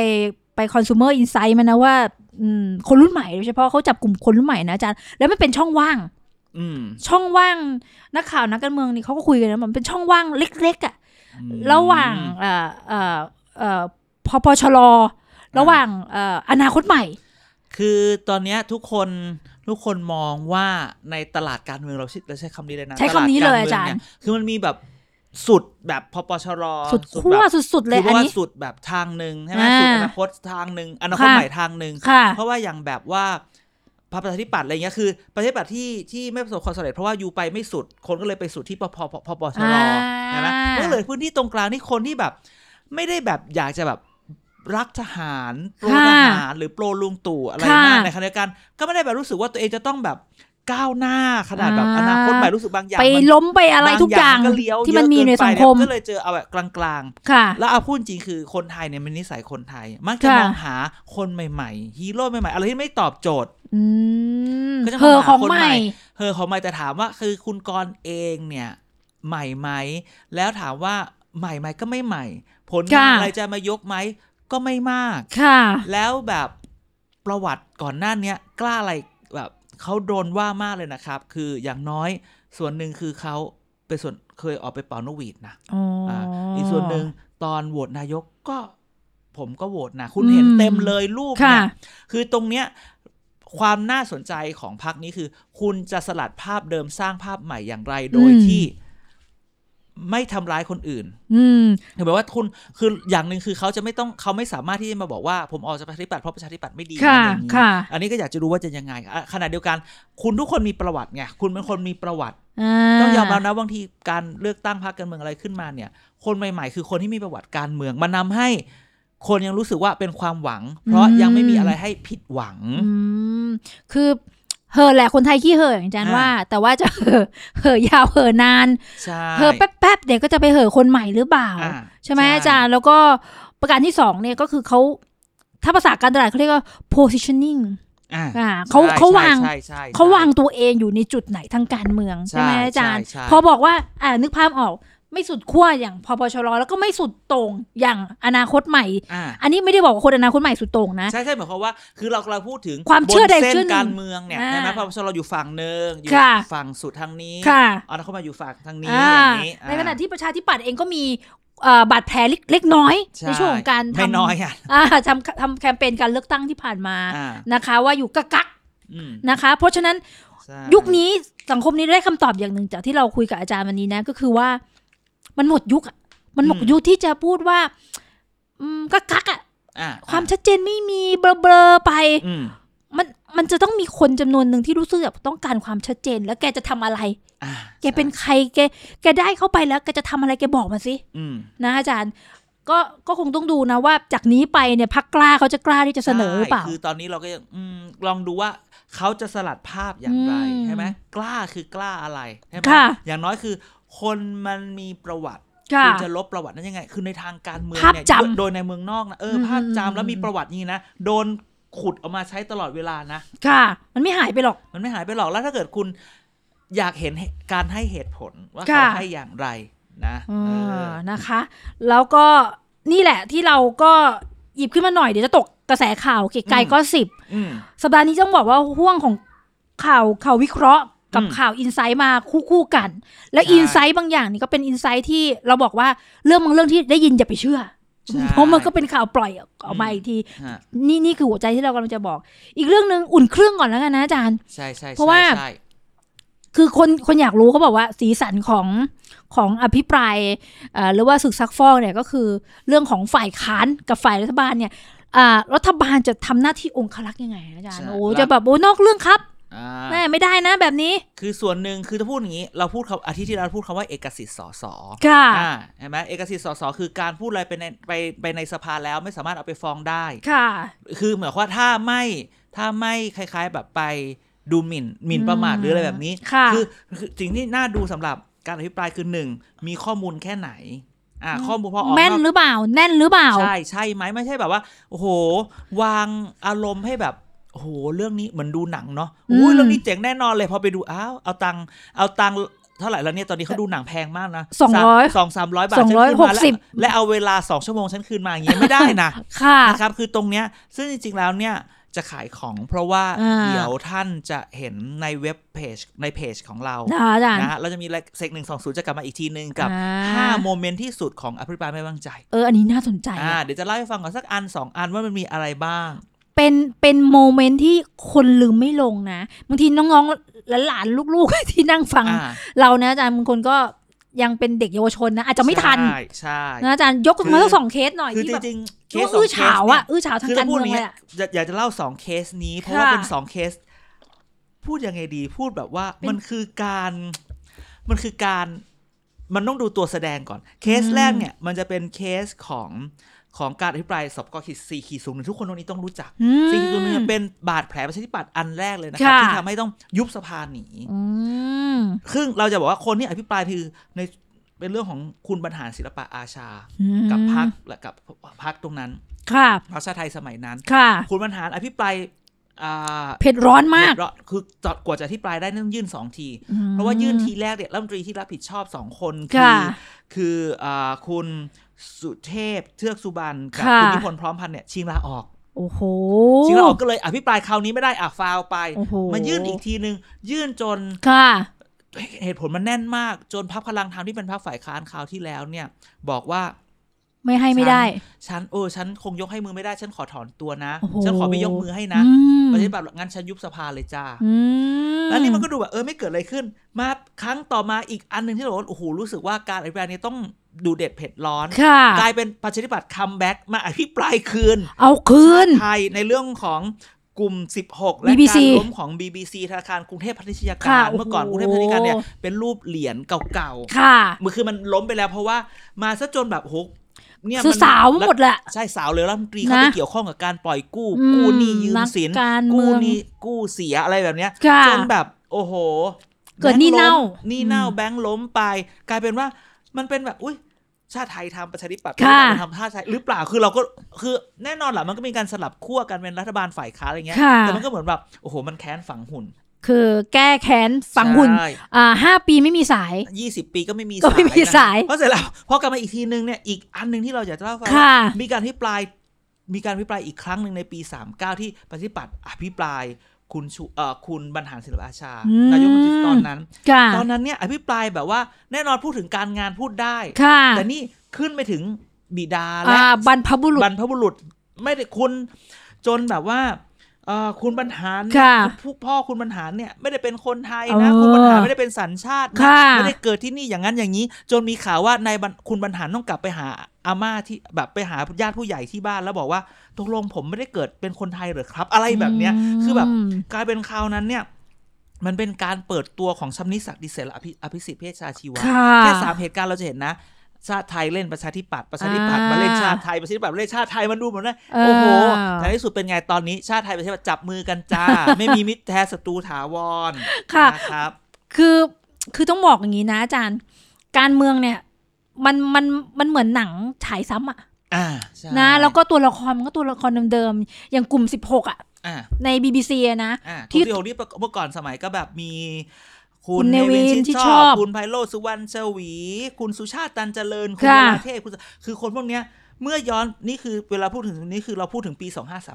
ไปคอน sumer insight มานะว่าอืมคนรุ่นใหม่โดยเฉพาะเขาจับกลุ่มคนรุ่นใหม่นะอาจารย์ แล้วมันเป็นช่องว่างอืมช่องว่างนักข่าวนักการเมืองนี่เขาก็คุยกันนะมันเป็นช่องว่างเล็กๆอะ่ะอืมระหว่างเอ่อเอ่อเอ่อพปชรระหว่างเอ่ออนาคตใหม่ คือตอนเนี้ยทุกคนทุกคนมองว่าในตลาดการเมืองเราใช้เราใช้คำนี้เลยนะใช้คำนี้เลยตดกอาจารย์มืงนี่คือมันมีแบบ สุดแบบพปชรสุดแบบขั้วสุดๆเลยคืออันว่านี้สุดแบบทางหนึ่งใช่ไหมอ่าสุดอนาคตทางหนึ่งอนาคตค่ะใหม่ทางหนึ่งค่ะเพราะว่าอย่างแบบว่าพรรคประชาธิปัตย์อะไรเงี้ยคือประชาธิปัตย์ที่ที่ไม่ประสบความสำเร็จเพราะว่าอยู่ไปไม่สุดคนก็เลยไปสุดที่ปพพพปชรอ่าใช่ไหมก็เลยพื้นที่ตรงกลางนี่คนที่แบบ ไม่ได้แบบอยากจะแบบรักทหารโปรทหารหรือโปรลุงตู่อะไรค่ะมากในขณะเดียวกัน ก็ไม่ได้แบบรู้สึกว่าตัวเองจะต้องแบบ ก้าวหน้าขนาดแบบอ่าอนาคตใหม่รู้สึกบางอย่างไปมันล้มไปอะไรทุกอย่างบมันเลี้ยวที่มันมีเยอะในเกิสังไปคมก็เลยเจอเอาแบบกลางๆค่ะ แล้วเอาพูดจริงคือคนไทยเนี่ยมันนิสัยคนไทย มักจะค่ะมองหาคนใหม่ๆฮีโร่ใหม่ๆอะไรที่ไม่ตอบโจทย์อืมก็จะมาเธอของหาคนใหใหม่ม่เฮอของใหม่แต่ถามว่าคือคุณกรณ์เองเนี่ย ใหม่ไหมแล้วถามว่าใหม่ไหมก็ไม่ใหม่ ผลงานค่ะอะไรจะมายกไหมก็ไม่มากค่ะ แล้วแบบประวัติก่อนหน้าเนี้ย กล้าอะไรแบบ เขาโดนว่ามากเลยนะครับ คืออย่างน้อยส่วนหนึ่งคือเขาเป็นส่วนเคยออกไปเป่านกหวีดนะอ๋อออ่าอีกส่วนหนึ่งตอนโหวตนายกก็ผมก็โหวตนะ คุณอืมเห็นเต็มเลยรูปค่ะเนี่ยคือตรงเนี้ยความน่าสนใจของพักนี้คือ คุณจะสลัดภาพเดิมสร้างภาพใหม่อย่างไรโดยที่ ไม่ทำร้ายคนอื่น อืมคือแบบว่าคุณคืออย่างหนึ่งคือเขาจะไม่ต้องเขาไม่สามารถที่จะมาบอกว่าผมออกจากประชาธิปัตย์เพราะประชาธิปัตย์ไม่ดีค่ะอะไรอย่างนี้ค่ะ อันนี้ก็อยากจะรู้ว่าจะยังไงอะขณะเดียวกัน คุณทุกคนมีประวัติไงคุณเป็นคนมีประวัติต้องยอมรับนะบางทีการเลือกตั้งพรรคการเมืองอะไรขึ้นมาเนี่ย คนใหม่ๆ คือคนที่มีประวัติการเมืองมันนำให้ คนยังรู้สึกว่าเป็นความหวัง เพราะอืมยังไม่มีอะไรให้ผิดหวังอืมคือ เหอะแหละคนไทยขี้เหอะอย่างอาจารย์อ่าว่า แต่ว่าจะเหอะเหอะยาวเหอะนานใช่เหอะแป๊บๆเดี๋ยวก็จะไปเหอะคนใหม่หรือเปล่าอ่า ใช่ไหมอาจารย์แล้วก็ประการที่สองเนี่ยก็คือเขาถ้าภาษาการตลาดเขาเรียกว่า positioning อ่าอ่าเขาใช่เขาวางใช่ใช่ใช่เขาวางตัวเองอยู่ในจุดไหนทางการเมือง ใช่ใช่ไหมอาจารย์ใช่ใช่พอบอกว่า อ่านึกภาพออก ไม่สุดขั้วอย่างพปชรแล้วก็ไม่สุดโต่งอย่างอนาคตใหม่อ่าอันนี้ไม่ได้บอกว่าคนอนาคตใหม่สุดโต่งนะ ใช่ใช่หมายความว่าคือเราเราพูดถึงความเชื่อบนใดเส้เชื่อนหนึ่งการเมืองเนี่ยอ่าใช่ไหมเพราะเราอยู่ฝั่งหนึ่งอยู่ค่ะฝั่งสุดทางนี้ค่ะเอาแล้วเขามาอยู่ฝั่งทางนี้อ่าอย่างนี้ในขณะที่ประชาธิปัตย์เองก็มีเอ่อบาดแผลเล็กเล็กน้อยใช่ในช่วงของการไม่ทำน้อยอะอ่าทำทำแคมเปญการเลือกตั้งที่ผ่านมาอ่านะคะ ว่าอยู่กักกักอืมๆนะคะ เพราะฉะนั้นใช่ยุคนี้สังคมนี้ได้คำตอบอย่างหนึ่งจากที่เราคุยกับอาจารย์วันนี้นะ ก็คือว่า มันหมดยุคอะมันหมดยุคที่จะพูดว่า อืมกักกักๆอะอ่าความชัดเจนไม่มีเบลอเบลอๆไปอืมมันมันจะต้องมีคนจำนวนหนึ่งที่รู้สึกแบบต้องการความชัดเจน แล้วแกจะทำอะไรอ่าแกเป็นใครแกแกได้เข้าไปแล้วแกจะทำอะไรแกบอกมาสิอืมนะอาจารย์ ก็ก็คงต้องดูนะว่า จากนี้ไปเนี่ยพักกล้าเขาจะกล้าที่จะเสนอหรือเปล่าใช่คือตอนนี้เราก็ยังอืมลองดูว่าเขาจะสลัดภาพอย่างไรอืมใช่ไหมกล้าคือกล้าอะไรใช่ไหมค่ะอย่างน้อยคือ คนมันมีประวัติค่ะคุณจะลบประวัตินั้นยังไง คือในทางการเมืองภาพเนี่ยจำโดยในเมืองนอกนะเอออืมภาพอืมจำแล้วมีประวัติอย่างนี้นะโดนขุดออกมาใช้ตลอดเวลานะ ค่ะ มันไม่หายไปหรอก มันไม่หายไปหรอก แล้วถ้าเกิดคุณอยากเห็นการให้เหตุผลว่าค่ะเขาให้อย่างไรนะอ่เออานะคะ แล้วก็นี่แหละที่เราก็หยิบขึ้นมาหน่อยเดี๋ยวจะตกกระแสข่าวเกไกลก็สิบอืมสัปดาห์นี้ต้องบอกว่าห่วงของข่าวข่าววิเคราะห์ กับอืมข่าวอินไซต์มาคู่คู่ๆกัน และใช่อินไซต์บางอย่างนี่ก็เป็นอินไซต์ที่เราบอกว่าเรื่องบางเรื่องที่ได้ยินอย่าไปเชื่อใช่เพราะมันก็เป็นข่าวปล่อยออกมาอืมอีกทีฮะนี่นี่คือหัวใจที่เรากำลังจะบอก อีกเรื่องหนึ่งอุ่นเครื่องก่อนแล้วกันนะอาจารย์ใช่ใช่เพราะว่าใช่คือคนคนอยากรู้เขาบอกว่า สีสันของของอภิปรายเอ่อหรือว่าศึกซักฟอกเนี่ยก็คือเรื่องของฝ่ายค้านกับฝ่ายรัฐบาลเนี่ยอ่ารัฐบาลจะทำหน้าที่องครักษ์ยังไงอาจารย์ใช่โอ้จะแบบโอ้นอกเรื่องครับอ่า แม่ไม่ได้นะแบบนี้ คือส่วนหนึ่งคือถ้าพูดอย่างนี้ เราพูดคำอาทิตย์ที่เราพูดคำว่าเอกสิทธิ์สสค่ะอ่าเห็นไหมเอกสิทธิ์สสคือการพูดอะไรไปในไปไปในสภาแล้วไม่สามารถเอาไปฟ้องได้ค่ะ คือเหมือนว่าถ้าไม่ถ้าไม่คล้าย ๆแบบไปดูหมิ่นหมิ่นประมาทอืมหรืออะไรแบบนี้ค่ะคือคือสิ่งที่น่าดูสำหรับการอภิปรายคือหนึ่งมีข้อมูลแค่ไหนอ่าข้อมูลพอออกแม่นนอกหรือเปล่า แน่นหรือเปล่า ใช่ใช่ไหมไม่ใช่แบบว่า โอ้โห วางอารมณ์ให้แบบ โอ้โหเรื่องนี้เหมือนดูหนังเนาะโอ้ยอืมเรื่องนี้เจ๋งแน่นอนเลยพอไปดูอ้าวเอาตังค์เอาตังค์เท่าไหร่แล้วเนี่ยตอนนี้เขาดูหนังแพงมากนะสองร้อยสองสามร้อยบาทสองฉันร้อยคืนหมากแล้วสิบและเอาเวลาสองชั่วโมงฉันคืนมาอย่างเงี้ยไม่ได้นะค่ะนะครับคือตรงเนี้ยซึ่งจริงๆแล้วเนี่ยจะขายของเพราะว่าอ่าเดี๋ยวท่านจะเห็นในเว็บเพจในเพจของเรานะคะอาจารย์นะฮะเราจะมีเซกหนึ่งสองศูนย์จะกลับมาอีกทีหนึ่งกับอ่า5โมเมนต์ที่สุดของอภิปรายไม่ไว้วางใจ เออ อันนี้น่าสนใจอ่าอะเดี๋ยวจะเล่าให้ฟังก่อนสักอันสองอันว่ามันมีอะไรบ้าง เป็นเป็นโมเมนต์ที่คนลืมไม่ลงนะบางทีน้องๆหลานๆลูกๆ ที่นั่งฟังอ่าเรานะอาจารย์บางคนก็ยังเป็นเด็กเยาวชนนะ อาจจะไม่ทันใช่ใช่นะอาจารย์ยกคือมาสักสองเคสหน่อยคือที่จแบบริงๆเคอื้สสองอเคสฉาวเนี่อะยอื้อฉาวทางคือการถ้าพูดเมือองย่างเลเงี้ยยอะอยากอยากจะเล่าสองเคสนี้ เพราะว่าค่ะเป็นสองเคส พูดยังไงดีพูดแบบว่าเป็นมันคือการมันคือการมันต้องดูตัวแสดงก่อน เคสอืมแรกเนี่ย มันจะเป็นเคสของ ของการอภิปรายสอบกขีดสี่ขีดศูนย์ทุกคนตรงนี้ต้องรู้จักอืมสี่ขีดศูนย์เนี่ยเป็นบาดแผลประชาธิปัตย์อันแรกเลยนะครับค่ะที่ทำให้ต้องยุบสภาหนีอืมซึ่งเราจะบอกว่าคนที่อภิปรายคือในเป็นเรื่องของคุณบรรหารศิลปะอาชา กับพักและกับพักตรงนั้นค่ะพรรคชาติไทยสมัยนั้น ค่ะ คุณบรรหารอภิปรายอ่า เผ็ดร้อนมากเรียบร้อยคือกว่าจะอภิปรายได้ต้องยื่นสองที เพราะว่ายื่นทีแรกเนี่ยรัฐมนตรีที่รับผิดชอบสองคน คืค่ะคืออ่าคุณสุเทพเทือกสุบรรณกับค่ะคุณนิพนธ์พร้อมพันธ์เนี่ยชิงลาออกโอ้โหชิงลาออกก็เลยอภิปรายคราวนี้ไม่ได้อะฟาวไปโอ้โหมายื่นอีกทีนึง ยื่นจนค่ะเหตุผลมันแน่นมาก จนพรรคพลังธรรมที่เป็นพรรคฝ่ายค้านคราวที่แล้วเนี่ย บอกว่า ไม่ให้ไม่ได้ ฉันเออฉันคงยกให้มือไม่ได้ ฉันขอถอนตัวนะโอ้โหฉันขอไม่ยกมือให้นะอืมประชาธิปัตย์บอกงั้นฉันยุบสภาเลยจ้าอืมแล้วนี่มันก็ดูแบบเออไม่เกิดอะไรขึ้น มาครั้งต่อมาอีกอันหนึ่งที่เราบอกว่าโอ้โหรู้สึกว่าการอภิปรายนี้ต้องดูเด็ดเผ็ดร้อนค่ะกลายเป็นประชาธิปัตย์คัมแบ็กมาอภิปรายคืน เอาคืนชาติไทยในเรื่องของกลุ่ม 16 และ BBC การล้มของ BBC ธนาคารกรุงเทพพาณิชยกาค่ะรเมื่อก่อนโอ้กโหรุงเทพพาณิชยการเนี่ยเป็นรูปเหรียญเก่าค่ะๆมันคือมันล้มไปแล้วเพราะว่ามาซะจนแบบโห เนี่ยคือมันสาวหมดแหละใช่สาวเลยรัฐมนตรีเข้าไปนะเกี่ยวข้องกับการปล่อยกู้อืมกู้หนี้ยืมนักสินการเมืกู้องหนี้กู้เสียอะไรแบบเนี้ยค่ะจนแบบ โอ้โห เกิดหนี้เน่าแบงค์ล้มหนี้เน่าอืมแบงค์ล้มไป กลายเป็นว่ามันเป็นแบบอุ้ยชาติไทยทำประชาธิปัตย์ค่ะประชาธิปัตย์ทำชาติไทยหรือเปล่าคือเราก็คือแน่นอนแหละมันก็มีการสลับขั้วกันเป็นรัฐบาลฝ่ายค้านอะไรเงี้ยค่ะแต่มันก็เหมือนแบบโอ้โหมันแค้นฝังหุ่น คือแก้แค้นฝังหุ่นใช่ อ่าห้าปีไม่มีสาย ยี่สิบปีก็ไม่มีก็ไม่มีนะสายเพราะเสร็จแล้วพอกลับมาอีกทีนึงเนี่ยอีกอันหนึ่งที่เราอยากจะเล่าให้ฟังค่ะมีการที่ปลายมีการพิปรายอีกครั้งหนึ่งในปี 39 ที่ประชาธิปัตย์อภิปรายคุณชูเอ่อคุณบรรหารศิลปอาชา อืม นายกรัฐมนตรีตอนนั้น ค่ะ ตอนนั้นเนี่ยอภิปรายแบบว่าแน่นอนพูดถึงการงานพูดได้ ค่ะแต่นี่ขึ้นไปถึงบิดาและอ่าบรรพบุรุษ บรรพบุรุษไม่ได้คุณจนแบบว่าเอ่อ คุณบรรหารค่ะผู้พ่อคุณบรรหารเนี่ยไม่ได้เป็นคนไทยเอนะอคุณบรรหารไม่ได้เป็นสัญชาตินะค่ะไม่ได้เกิดที่นี่อย่างนั้นอย่างนี้ จนมีข่าวว่านายบรรคุณบรรหารต้องกลับไปหาอาม่าที่แบบไปหาญาติผู้ใหญ่ที่บ้านแล้วบอกว่าตกลงผมไม่ได้เกิดเป็นคนไทยเหรอครับ อะไรแบบเนี้ยคือแบบมกลายเป็นคราวนั้นเนี่ยมันเป็นการเปิดตัวของชำนิศักดิ์ดิเศษและอภิอภิสิทธิ์เพชชาชีวะค่ะแค่สามเหตุการณ์เราจะเห็นนะ ชาติไทยเล่นประชาธิปัตย์ประชาธิปัตย์อ่ามมาเล่นชาติไทยประชาธิปัตย์มาเล่นชาติไทยมันดูเหมือนว่าเออโอ้โหแต่ในที่สุดเป็นไงตอนนี้ชาติไทยประชาธิปัตย์จับมือกันจ้า ไม่มีมิตรแท้ศัตรูถาวรค่ะนะครับ คือคือต้องบอกอย่างนี้นะอาจารย์ การเมืองเนี่ย มันมันมันเหมือนหนังฉายซ้ำอะอ่าใช่นะแล้วก็ตัวละครมันก็ตัวละครเดิมๆอย่างกลุ่ม 16อะอ่าใน BBC อะนะอ่าที่ที่โที่เมื่อก่อนสมัยก็แบบมี คุคุณณเนวินชิดที่ชอบ คุณไพโรจน์สุวรรณเฉวี คุณสุชาติตันเจริญ คุณค่ะวราเทพคุณคือคนพวกเนี้ย เมื่อย้อนนี่คือเวลาพูดถึงนี้คือเราพูดถึงปี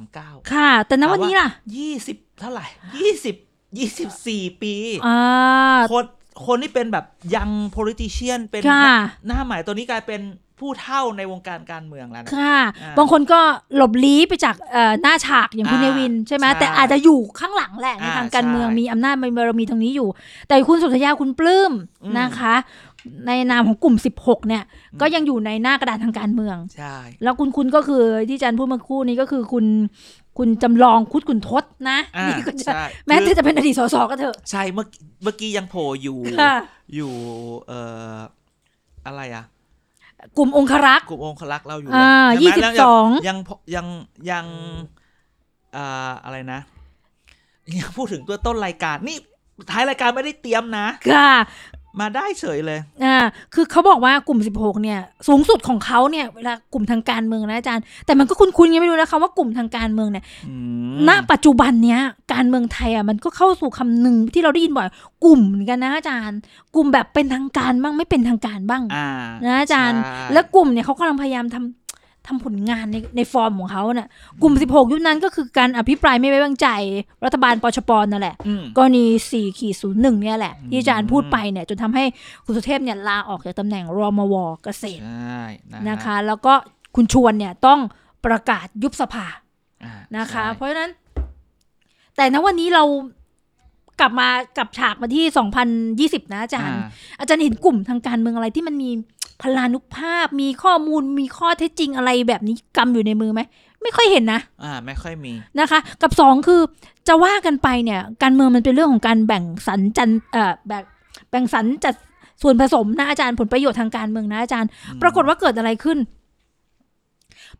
2539 ค่ะ แต่ณวันนี้ล่ะ 20 เท่าไหร่ 20 24 ปีอ่าคนคนที่เป็นแบบยัง politician เป็นค่ะหน้าใหม่ตัวนี้กลายเป็น ผู้เท่าในวงการการเมืองแล้วนะค่ะอ่าบางคนก็หลบลี้ไปจากเอ่อหน้าฉากอย่างคุณอ่าเนวินใช่ไหมใช่แต่อาจจะอยู่ข้างหลังแหละในอ่าทางการเมืองใช่มีอำนาจมีบารมีตรงนี้อยู่ แต่คุณสุทธยาคุณปลื้มอืมนะคะ ในนามของกลุ่ม 16 เนี่ย ก็ยังอยู่ในหน้ากระดานทางการเมืองใช่แล้วคุณคุณก็คือที่อาจันพูดเมื่อครู่นี้ก็คือคุณคุณจำลองคุดคุณทศนะอ่านี่ก็จะใช่แม้คือจะเป็นอดีตสสก็เถอะใช่เมื่อเมื่อกี้ยังโผล่อยู่ค่ะอยู่เอ่ออะไรอะ กลุ่มองครักษ์ กลุ่มองคลักษ์เราอยู่อ่าใช่ไหมแล้วยี่สิบสอง ยังยังยังอ่าอะไรนะยังพูดถึงตัวต้นรายการ นี่ท้ายรายการไม่ได้เตรียมนะ ค่ะ มาได้เฉยเลย อ่า คือเขาบอกว่ากลุ่ม 16 เนี่ย สูงสุดของเขาเนี่ยเวลากลุ่มทางการเมืองนะอาจารย์ แต่มันก็คุ้นๆยังไม่รู้นะคะว่ากลุ่มทางการเมืองเนี่ยอืมณปัจจุบันเนี้ย การเมืองไทยอะมันก็เข้าสู่คำหนึ่งที่เราได้ยินบ่อย กลุ่มเหมือนกันนะอาจารย์ กลุ่มแบบเป็นทางการบ้างไม่เป็นทางการบ้างอ่านะอาจารย์ใช่แล้วกลุ่มเนี่ยเขากำลังพยายามทำ ทำผลงานในในฟอร์มของเขาเน่ะกลุ่ม 16 ยุคนั้นก็คือการอภิปรายไม่ไว้วางใจ รัฐบาลปชปนั่นแหละอืมกรณี4ขีดศูนย์หนึ่งเนี่ยแหละ ที่อาจารย์พูดไปเนี่ยจนทำให้คุณสุเทพเนี่ยลาออกจากตำแหน่งรมวเกษตรใช่นะนะคะ แล้วก็คุณชวนเนี่ยต้องประกาศยุบสภาอ่านะคะใช่เพราะฉะนั้น แต่ณวันนี้เรากลับมากลับฉากมาที่ 2020 นะอาจารย์อ่าอาจารย์เห็นกลุ่มทางการเมืองอะไรที่มันมี พลานุภาพมีข้อมูลมีข้อเท็จจริงอะไรแบบนี้กำอยู่ในมือไหมไม่ค่อยเห็นนะอ่าไม่ค่อยมีนะคะ กับสองคือจะว่ากันไปเนี่ยการเมืองมันเป็นเรื่องของการแบ่งสรรจันเอ่อแบ่งแบ่งสรรจัดส่วนผสมนะอาจารย์ผลประโยชน์ทางการเมืองนะอาจารย์อืมปรากฏว่าเกิดอะไรขึ้น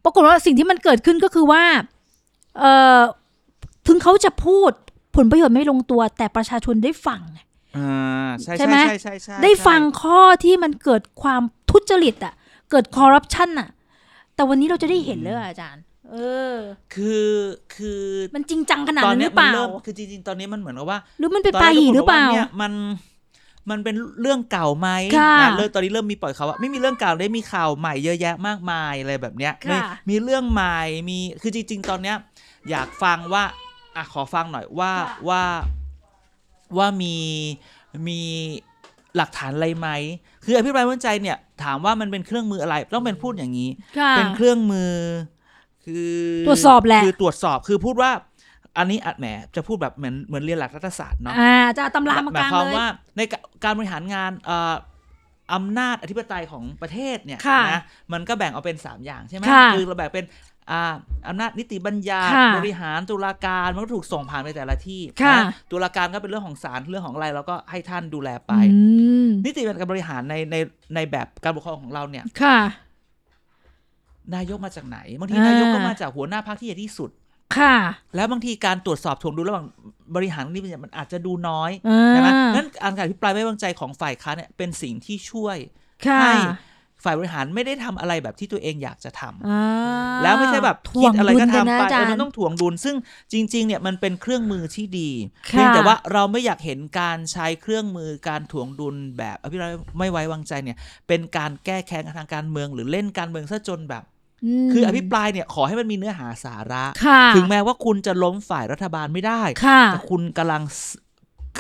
ปรากฏว่าสิ่งที่มันเกิดขึ้นก็คือว่าเอ่อถึงเขาจะพูดผลประโยชน์ไม่ลงตัว แต่ประชาชนได้ฟัง อ่าใช่ใช่ไหมใช่ใช่ใช่ได้ใช่ฟังข้อที่มันเกิดความทุจริตอะ เกิดคอร์รัปชันอะ แต่วันนี้เราจะได้เห็นเลยอะอาจารย์ เออ คือคือมันจริงจังขนาดตอนนั้นหเนี้รืยอเปมันล่าเริ่มคือจริงๆ ตอนนี้มันเหมือนกับว่า หรือมันเป็นตอนปานี้หีทุกคนหรือเปล่าบกว่เนี่ยมันมันเป็นเรื่องเก่าไหมค่ะนะเริ่มตอนนี้เริ่มมีปล่อยข่าวว่าไม่มีเรื่องเก่าได้มีข่าวใหม่เยอะแยะมากมายอะไรแบบเนี้ยค่ะมีมีเรื่องใหม่มีคือจริง ๆ ตอนเนี้ย อยากฟังว่าอะขอฟังหน่อยว่าว่า ว่ามีมีหลักฐานอะไรไหม คืออภิปรายไม่ไว้วางใจเนี่ยถามว่ามันเป็นเครื่องมืออะไร ต้องเป็นพูดอย่างนี้ ค่ะ เป็นเครื่องมือ คือตรวจสอบแหละ คือตรวจสอบคือพูดว่า อันนี้อัดแหมจะพูดแบบเหมือนเหมือนเรียนหลักรัฐศาสตร์เนาะ อ่าจะเอาตำรามาหมากลายงความเลย ว่าในกะการบริหารงานเอ่ออำนาจอธิปไตยของประเทศเนี่ยค่ะนะมันก็แบ่งออกเป็น 3 อย่างใช่ไหมค่ะ คือเราแบ่งเป็น อ่าอำนาจนิติบัญญัติค่ะบริหารตุลาการมันก็ถูกส่งผ่านไปแต่ละที่ค่ะนะตุลาการก็เป็นเรื่องของศาลเรื่องของอะไรเราก็ให้ท่านดูแลไปอืมนิติบัญญัติการบริหารในในในแบบการปกครองของเราเนี่ยค่ะ นายกมาจากไหนบางทีอ่านนายกก็มาจากหัวหน้าพรรคที่ใหญ่ที่สุดค่ะ แล้วบางทีการตรวจสอบถ่วงดุลระหว่างบริหารนิติบัญญัติมันอาจจะดูน้อยอ่าใช่ไหมนั้นการอภิปรายไม่ไว้วางใจของฝ่ายค้านเนี่ยเป็นสิ่งที่ช่วยค่ะให้ ฝ่ายบริหารไม่ได้ทำอะไรแบบที่ตัวเองอยากจะทำอ่าแล้วไม่ใช่แบบถ่คิวดงอะไรดุก็ลทำกันนะไปอาจารเออมันย์ต้องถ่วงดุล ซึ่งจริง ๆ เนี่ยมันเป็นเครื่องมือที่ดีค่ะเพียงแต่ว่าเราไม่อยากเห็นการใช้เครื่องมือการถ่วงดุลแบบอภิปรายไม่ไว้วางใจเนี่ย เป็นการแก้แค้นทางการเมือง หรือเล่นการเมืองซะจนแบบมคืออภิปรายเนี่ยขอให้มันมีเนื้อหาสาระค่ะถึงแม้ว่าคุณจะล้มฝ่ายรัฐบาลไม่ได้ค่ะแต่คุณกำลังส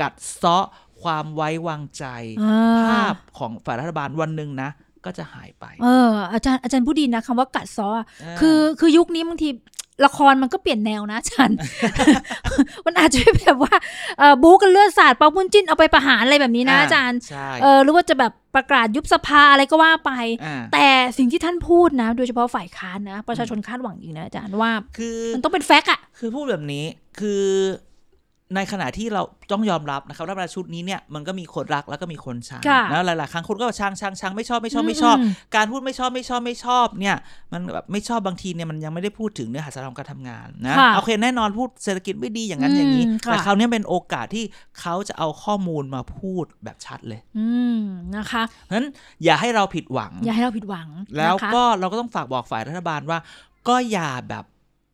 กัดเซาะความไว้วางใจอ่าภาพของฝ่ายรัฐบาลวันหนึ่งนะ ก็จะหายไป เอออาจารย์อาจารย์พูดดีนะคำว่ากัดซ้ออะาคือคือยุคนี้บางทีละครมันก็เปลี่ยนแนวนะอาจารย์มันอาจจะแบบว่าเออบู๊กันเลือดสาดเปาปุ้นจิ้นเอาไปประหารอะไรแบบนี้นะอาจารย์ใช่เออหรือว่าจะแบบประกาศยุบสภาอะไรก็ว่าไปอ่าแต่สิ่งที่ท่านพูดนะ โดยเฉพาะฝ่ายค้านนะ ประชาชนคาดหวังอีกนะอาจารย์ว่า คือมันต้องเป็นแฟกต์อะคือพูดแบบนี้คือ ในขณะที่เราต้องยอมรับนะครับรัฐบาลชุดนี้เนี่ยมันก็มีคนรักแล้วก็มีคนชังค่ะแล้วหลายๆครั้งคนก็ชังชังชังไม่ชอบไม่ชอบไม่ชอบอืมการพูดไม่ชอบไม่ชอบไม่ชอบเนี่ยมันแบบไม่ชอบบางทีเนี่ยมันยังไม่ได้พูดถึงเนื้อหาสาระของการทำงานนะค่ะโอเคแน่นอนพูดเศรษฐกิจไม่ดีอย่างนั้นอย่างนี้อืมค่ะแต่คราวเนี้ยเป็นโอกาสที่เขาจะเอาข้อมูลมาพูดแบบชัดเลยอืมนะคะเพราะฉะนั้นอย่าให้เราผิดหวัง อย่าให้เราผิดหวัง แล้วนะคะก็เราก็ต้องฝากบอกฝ่ายรัฐบาลว่า ก็อย่าแบบ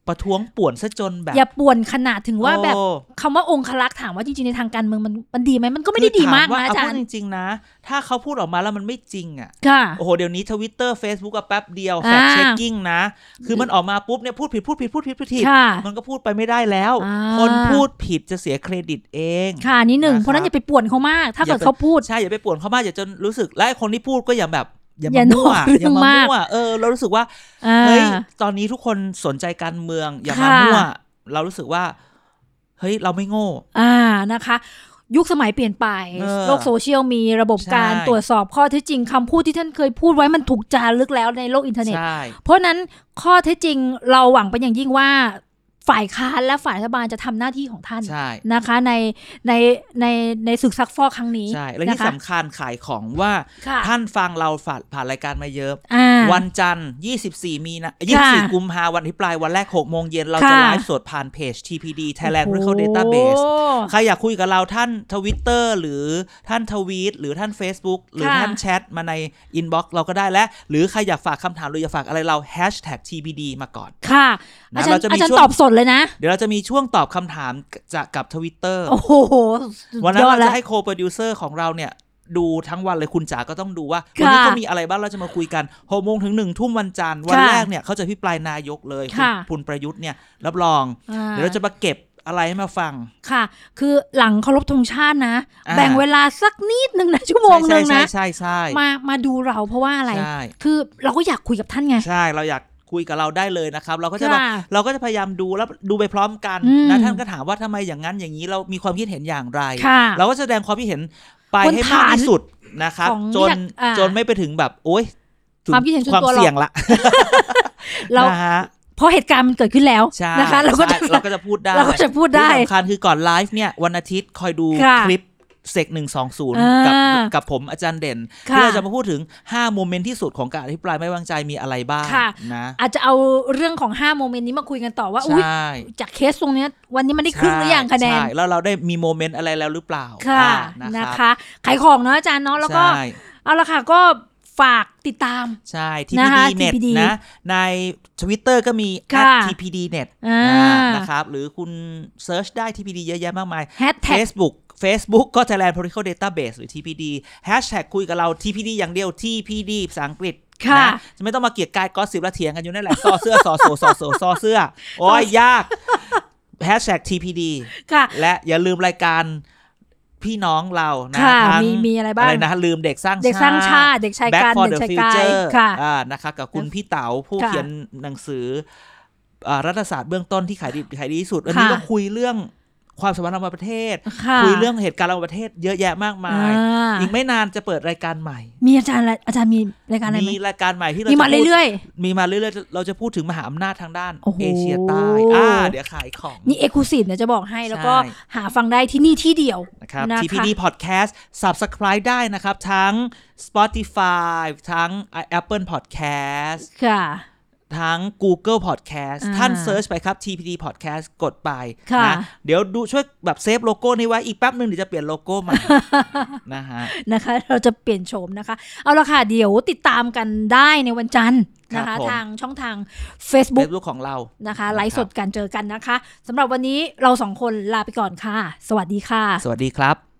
ประท้วงป่วนซะจนแบบ อย่าป่วนขนาดถึงว่าแบบโอ้คำว่าองคลักษ์ถามว่าจริงๆในทางการเมืองมันมันดีไหมมันก็ไม่ได้ดีมากคือถนะอาว่จารพูดย์จริงๆนะ ถ้าเขาพูดออกมาแล้วมันไม่จริงอะค่ะโอ้โหเดี๋ยวนี้ทวิตเตอร์เฟซบุ๊กแป๊บเดียวอ่าแฟกเช็คกิ้งนะ คือมันออกมาปุ๊บเนี่ยพูดผิดพูดผิดพูดผิดพูดผิดค่ะมันก็พูดไปไม่ได้แล้วอ่าคนพูดผิดจะเสียเครดิตเอง ค่ะนี่หนึ่งนะครับเพราะฉะนั้นอย่าไปป่วนเขามาก ถ้าอย่าเกิดไปเขาพูดใช่อย่าไปป่วนเขามากอย่าจนรู้สึกและไอ้คนที่พูดก็อย่าแบบ อย่าอย่ามามั่วหน่วงเรื่อย่าองมามากมั่วเออ เรารู้สึกว่าอ่าเฮ้ยตอนนี้ทุกคนสนใจการเมือง อย่ามาค่ะมั่ว เรารู้สึกว่า เฮ้ย เราไม่โง่ อ่านะคะยุคสมัยเปลี่ยนไปเออโลกโซเชียลมีระบบใช่การตรวจสอบข้อเท็จจริงคำพูดที่ท่านเคยพูดไว้มันถูกจารึกแล้วในโลกอินเทอร์เน็ตใช่เพราะฉะนั้นข้อเท็จจริงเราหวังเป็นอย่างยิ่งว่า ฝ่ายค้านและฝ่ายรัฐบาลจะทำหน้าที่ของท่านใช่นะคะ ในในในในศึกซักฟอกครั้งนี้ใช่และที่นะคะสำคัญขายของว่าค่ะท่านฟังเราผ่านผ่านรายการมาเยอะอ่า วันจันทร์ 24 มีนะค่ะ24 กุมภาวันที่ปลายวันแรก 6 โมงเย็น เราจะค่ะไลฟ์สดผ่านเพจ TPD Thailand Political Database โอ้ใครอยากคุยกับเราท่านทวิตเตอร์หรือท่านทวีตหรือท่าน Facebook หรือค่ะท่านแชทมาใน inbox เราก็ได้และ หรือใครอยากฝากคำถามหรืออยากฝากอะไรเรา Hashtag TPD มาก่อน ค่ะนะอาจารเราย์จะมีอาจารย์ช่วงตอบสดเลยนะ เดี๋ยวเราจะมีช่วงตอบคำถามจากกับทวิตเตอร์โอ้โหสุดวันนั้นยอดเราแล้วจะให้โคโปรดิวเซอร์ของเราเนี่ย ดูทั้งวันเลยคุณจ๋าก็ต้องดูว่าวันนี้ค่ะก็มีอะไรบ้างเราจะมาคุยกันหกโมงถึงหนึ่งทุ่มวันจันทร์วันค่ะแรกเนี่ยเขาจะพิปรายนายกเลยคุณค่ะคุณประยุทธ์เนี่ยรับรองอ่าเดี๋ยวเราจะมาเก็บอะไรให้มาฟัง ค่ะ คือหลังเคารพธงชาตินะอ่าแบ่งเวลาสักนิดหนึ่งนะ ชั่วโมงหใช่นึ่งใช่นะ ใช่ใช่มามาดูเราเพราะว่าอะไรใช่คือเราก็อยากคุยกับท่านไง ใช่ เราอยากคุยกับเราได้เลยนะครับ เราก็จะมาค่ะเราก็จะพยายามดูแล้วดูไปพร้อมกันอืมนะท่านก็ถามว่าทำไมอย่างนั้นอย่างนี้เรามีความคิดเห็นอย่างไรค่ะเราก็แสดงความคิดเห็น ไปบนให้มากฐานที่สุดนะครับของจนเนี่ยอ่าจนไม่ไปถึงแบบ โอ๊ยถึงความคิดเห็นส่วนความตัวเราเสี่ยงละเรานะฮะเพราะเหตุการณ์มันเกิดขึ้นแล้วใช่นะคะ เราก็ใช่จะเราก็จะพูดได้เราก็จะพูดได้ที่สำคัญคือก่อนไลฟ์เนี่ยวันอาทิตย์คอยดูค่ะคลิป เซกหนึ่งสองศูนย์อ่ากับกับผมอาจารย์เด่นค่ะที่เราจะมาพูดถึง 5 moment ที่สุดของการอภิปรายไม่ไว้วางใจมีอะไรบ้างค่ะนะอาจจะเอาเรื่องของ 5 moment นี้มาคุยกันต่อว่าอุ้ยใช่จากเคสตรงเนี้ยวันนี้มันได้ครึ่งหรือยังคะแนนใช่แล้วเราได้มี moment อะไรแล้วหรือเปล่าค่ะอ่านะนะคะขายของเนาะอาจารย์เนาะแล้วก็ใช่เอาละค่ะก็ฝากติดตาม ใช่นะคะ TPD Net TPD นะใน Twitter ก็มีค่ะ TPD Net อ่านะครับหรือคุณเซิร์ชได้ TPD เยอะแยะมากมายแฮชแท็ก Facebook Facebook ก็ Thailand Political Database หรือ TPD Hashtag คุยกับเรา TPD อย่างเดียว TPD ภาษาอังกฤษค่ะนะจะไม่ต้องมาเกลียดกายก็สิบละเถียงกันอยู่นั่นแหละซอเสื้อซอโซซอโซซอเสื้อ โอ้ยยาก Hashtag TPD ค่ะและอย่าลืมรายการพี่น้องเรานะค่ะทั้งมีมีอะไรบ้างอะไรนะลืมเด็กสร้างเด็กสร้างชาติ เด็กชาย Back กัน for เด็ก the ชายกาย Future ค่ะอ่านะคะกับคุณพี่เต๋าผู้ค่ะเขียนหนังสืออ่ารัฐศาสตร์เบื้องต้นที่ขายดีขายดีที่สุด อันนี้ค่ะก็คุยเรื่อง ความสัมพันธ์ระหว่างประเทศค่ะคุยเรื่องเหตุการณ์ระหว่างประเทศเยอะแยะมากมายอ่าอีกไม่นานจะเปิดรายการใหม่ มีอาจารย์อะไรอาจารย์มีรายการอะไรไหมมีรายการใหม่ที่เรามีจะมาพูดเรื่อยมีมาเรื่อยๆเราจะพูดถึงมหาอำนาจทางด้านโอ้โหเอเชียใต้อ่าเดี๋ยวขายของๆนี่เอ็กซ์คลูซีฟเนี่ยจะบอกให้แล้วก็ใช่หาฟังได้ที่นี่ที่เดียวนะครับนะคะ TPD Podcast Subscribe ได้นะครับ ทั้ง Spotify ทั้ง Apple Podcast ค่ะ ทั้ง Google Podcast อ่าท่าน search ไปครับ TPD Podcast กดไปค่ะนะเดี๋ยวดูช่วยแบบ save โลโก้นี้ไว้อีกแป๊บหนึ่งเดี๋ยวจะเปลี่ยนโลโก้ใหม่นะฮะนะคะ เราจะเปลี่ยนโฉมนะคะ เอาละค่ะ เดี๋ยวติดตามกันได้ในวันจันทร์นะครัคะบผมทางช่องทาง Facebook Facebook ของเรานะคะไลฟ์สดกันเจอกันนะคะสำหรับวันนี้เราสองคนลาไปก่อนค่ะ สวัสดีค่ะ สวัสดีครับ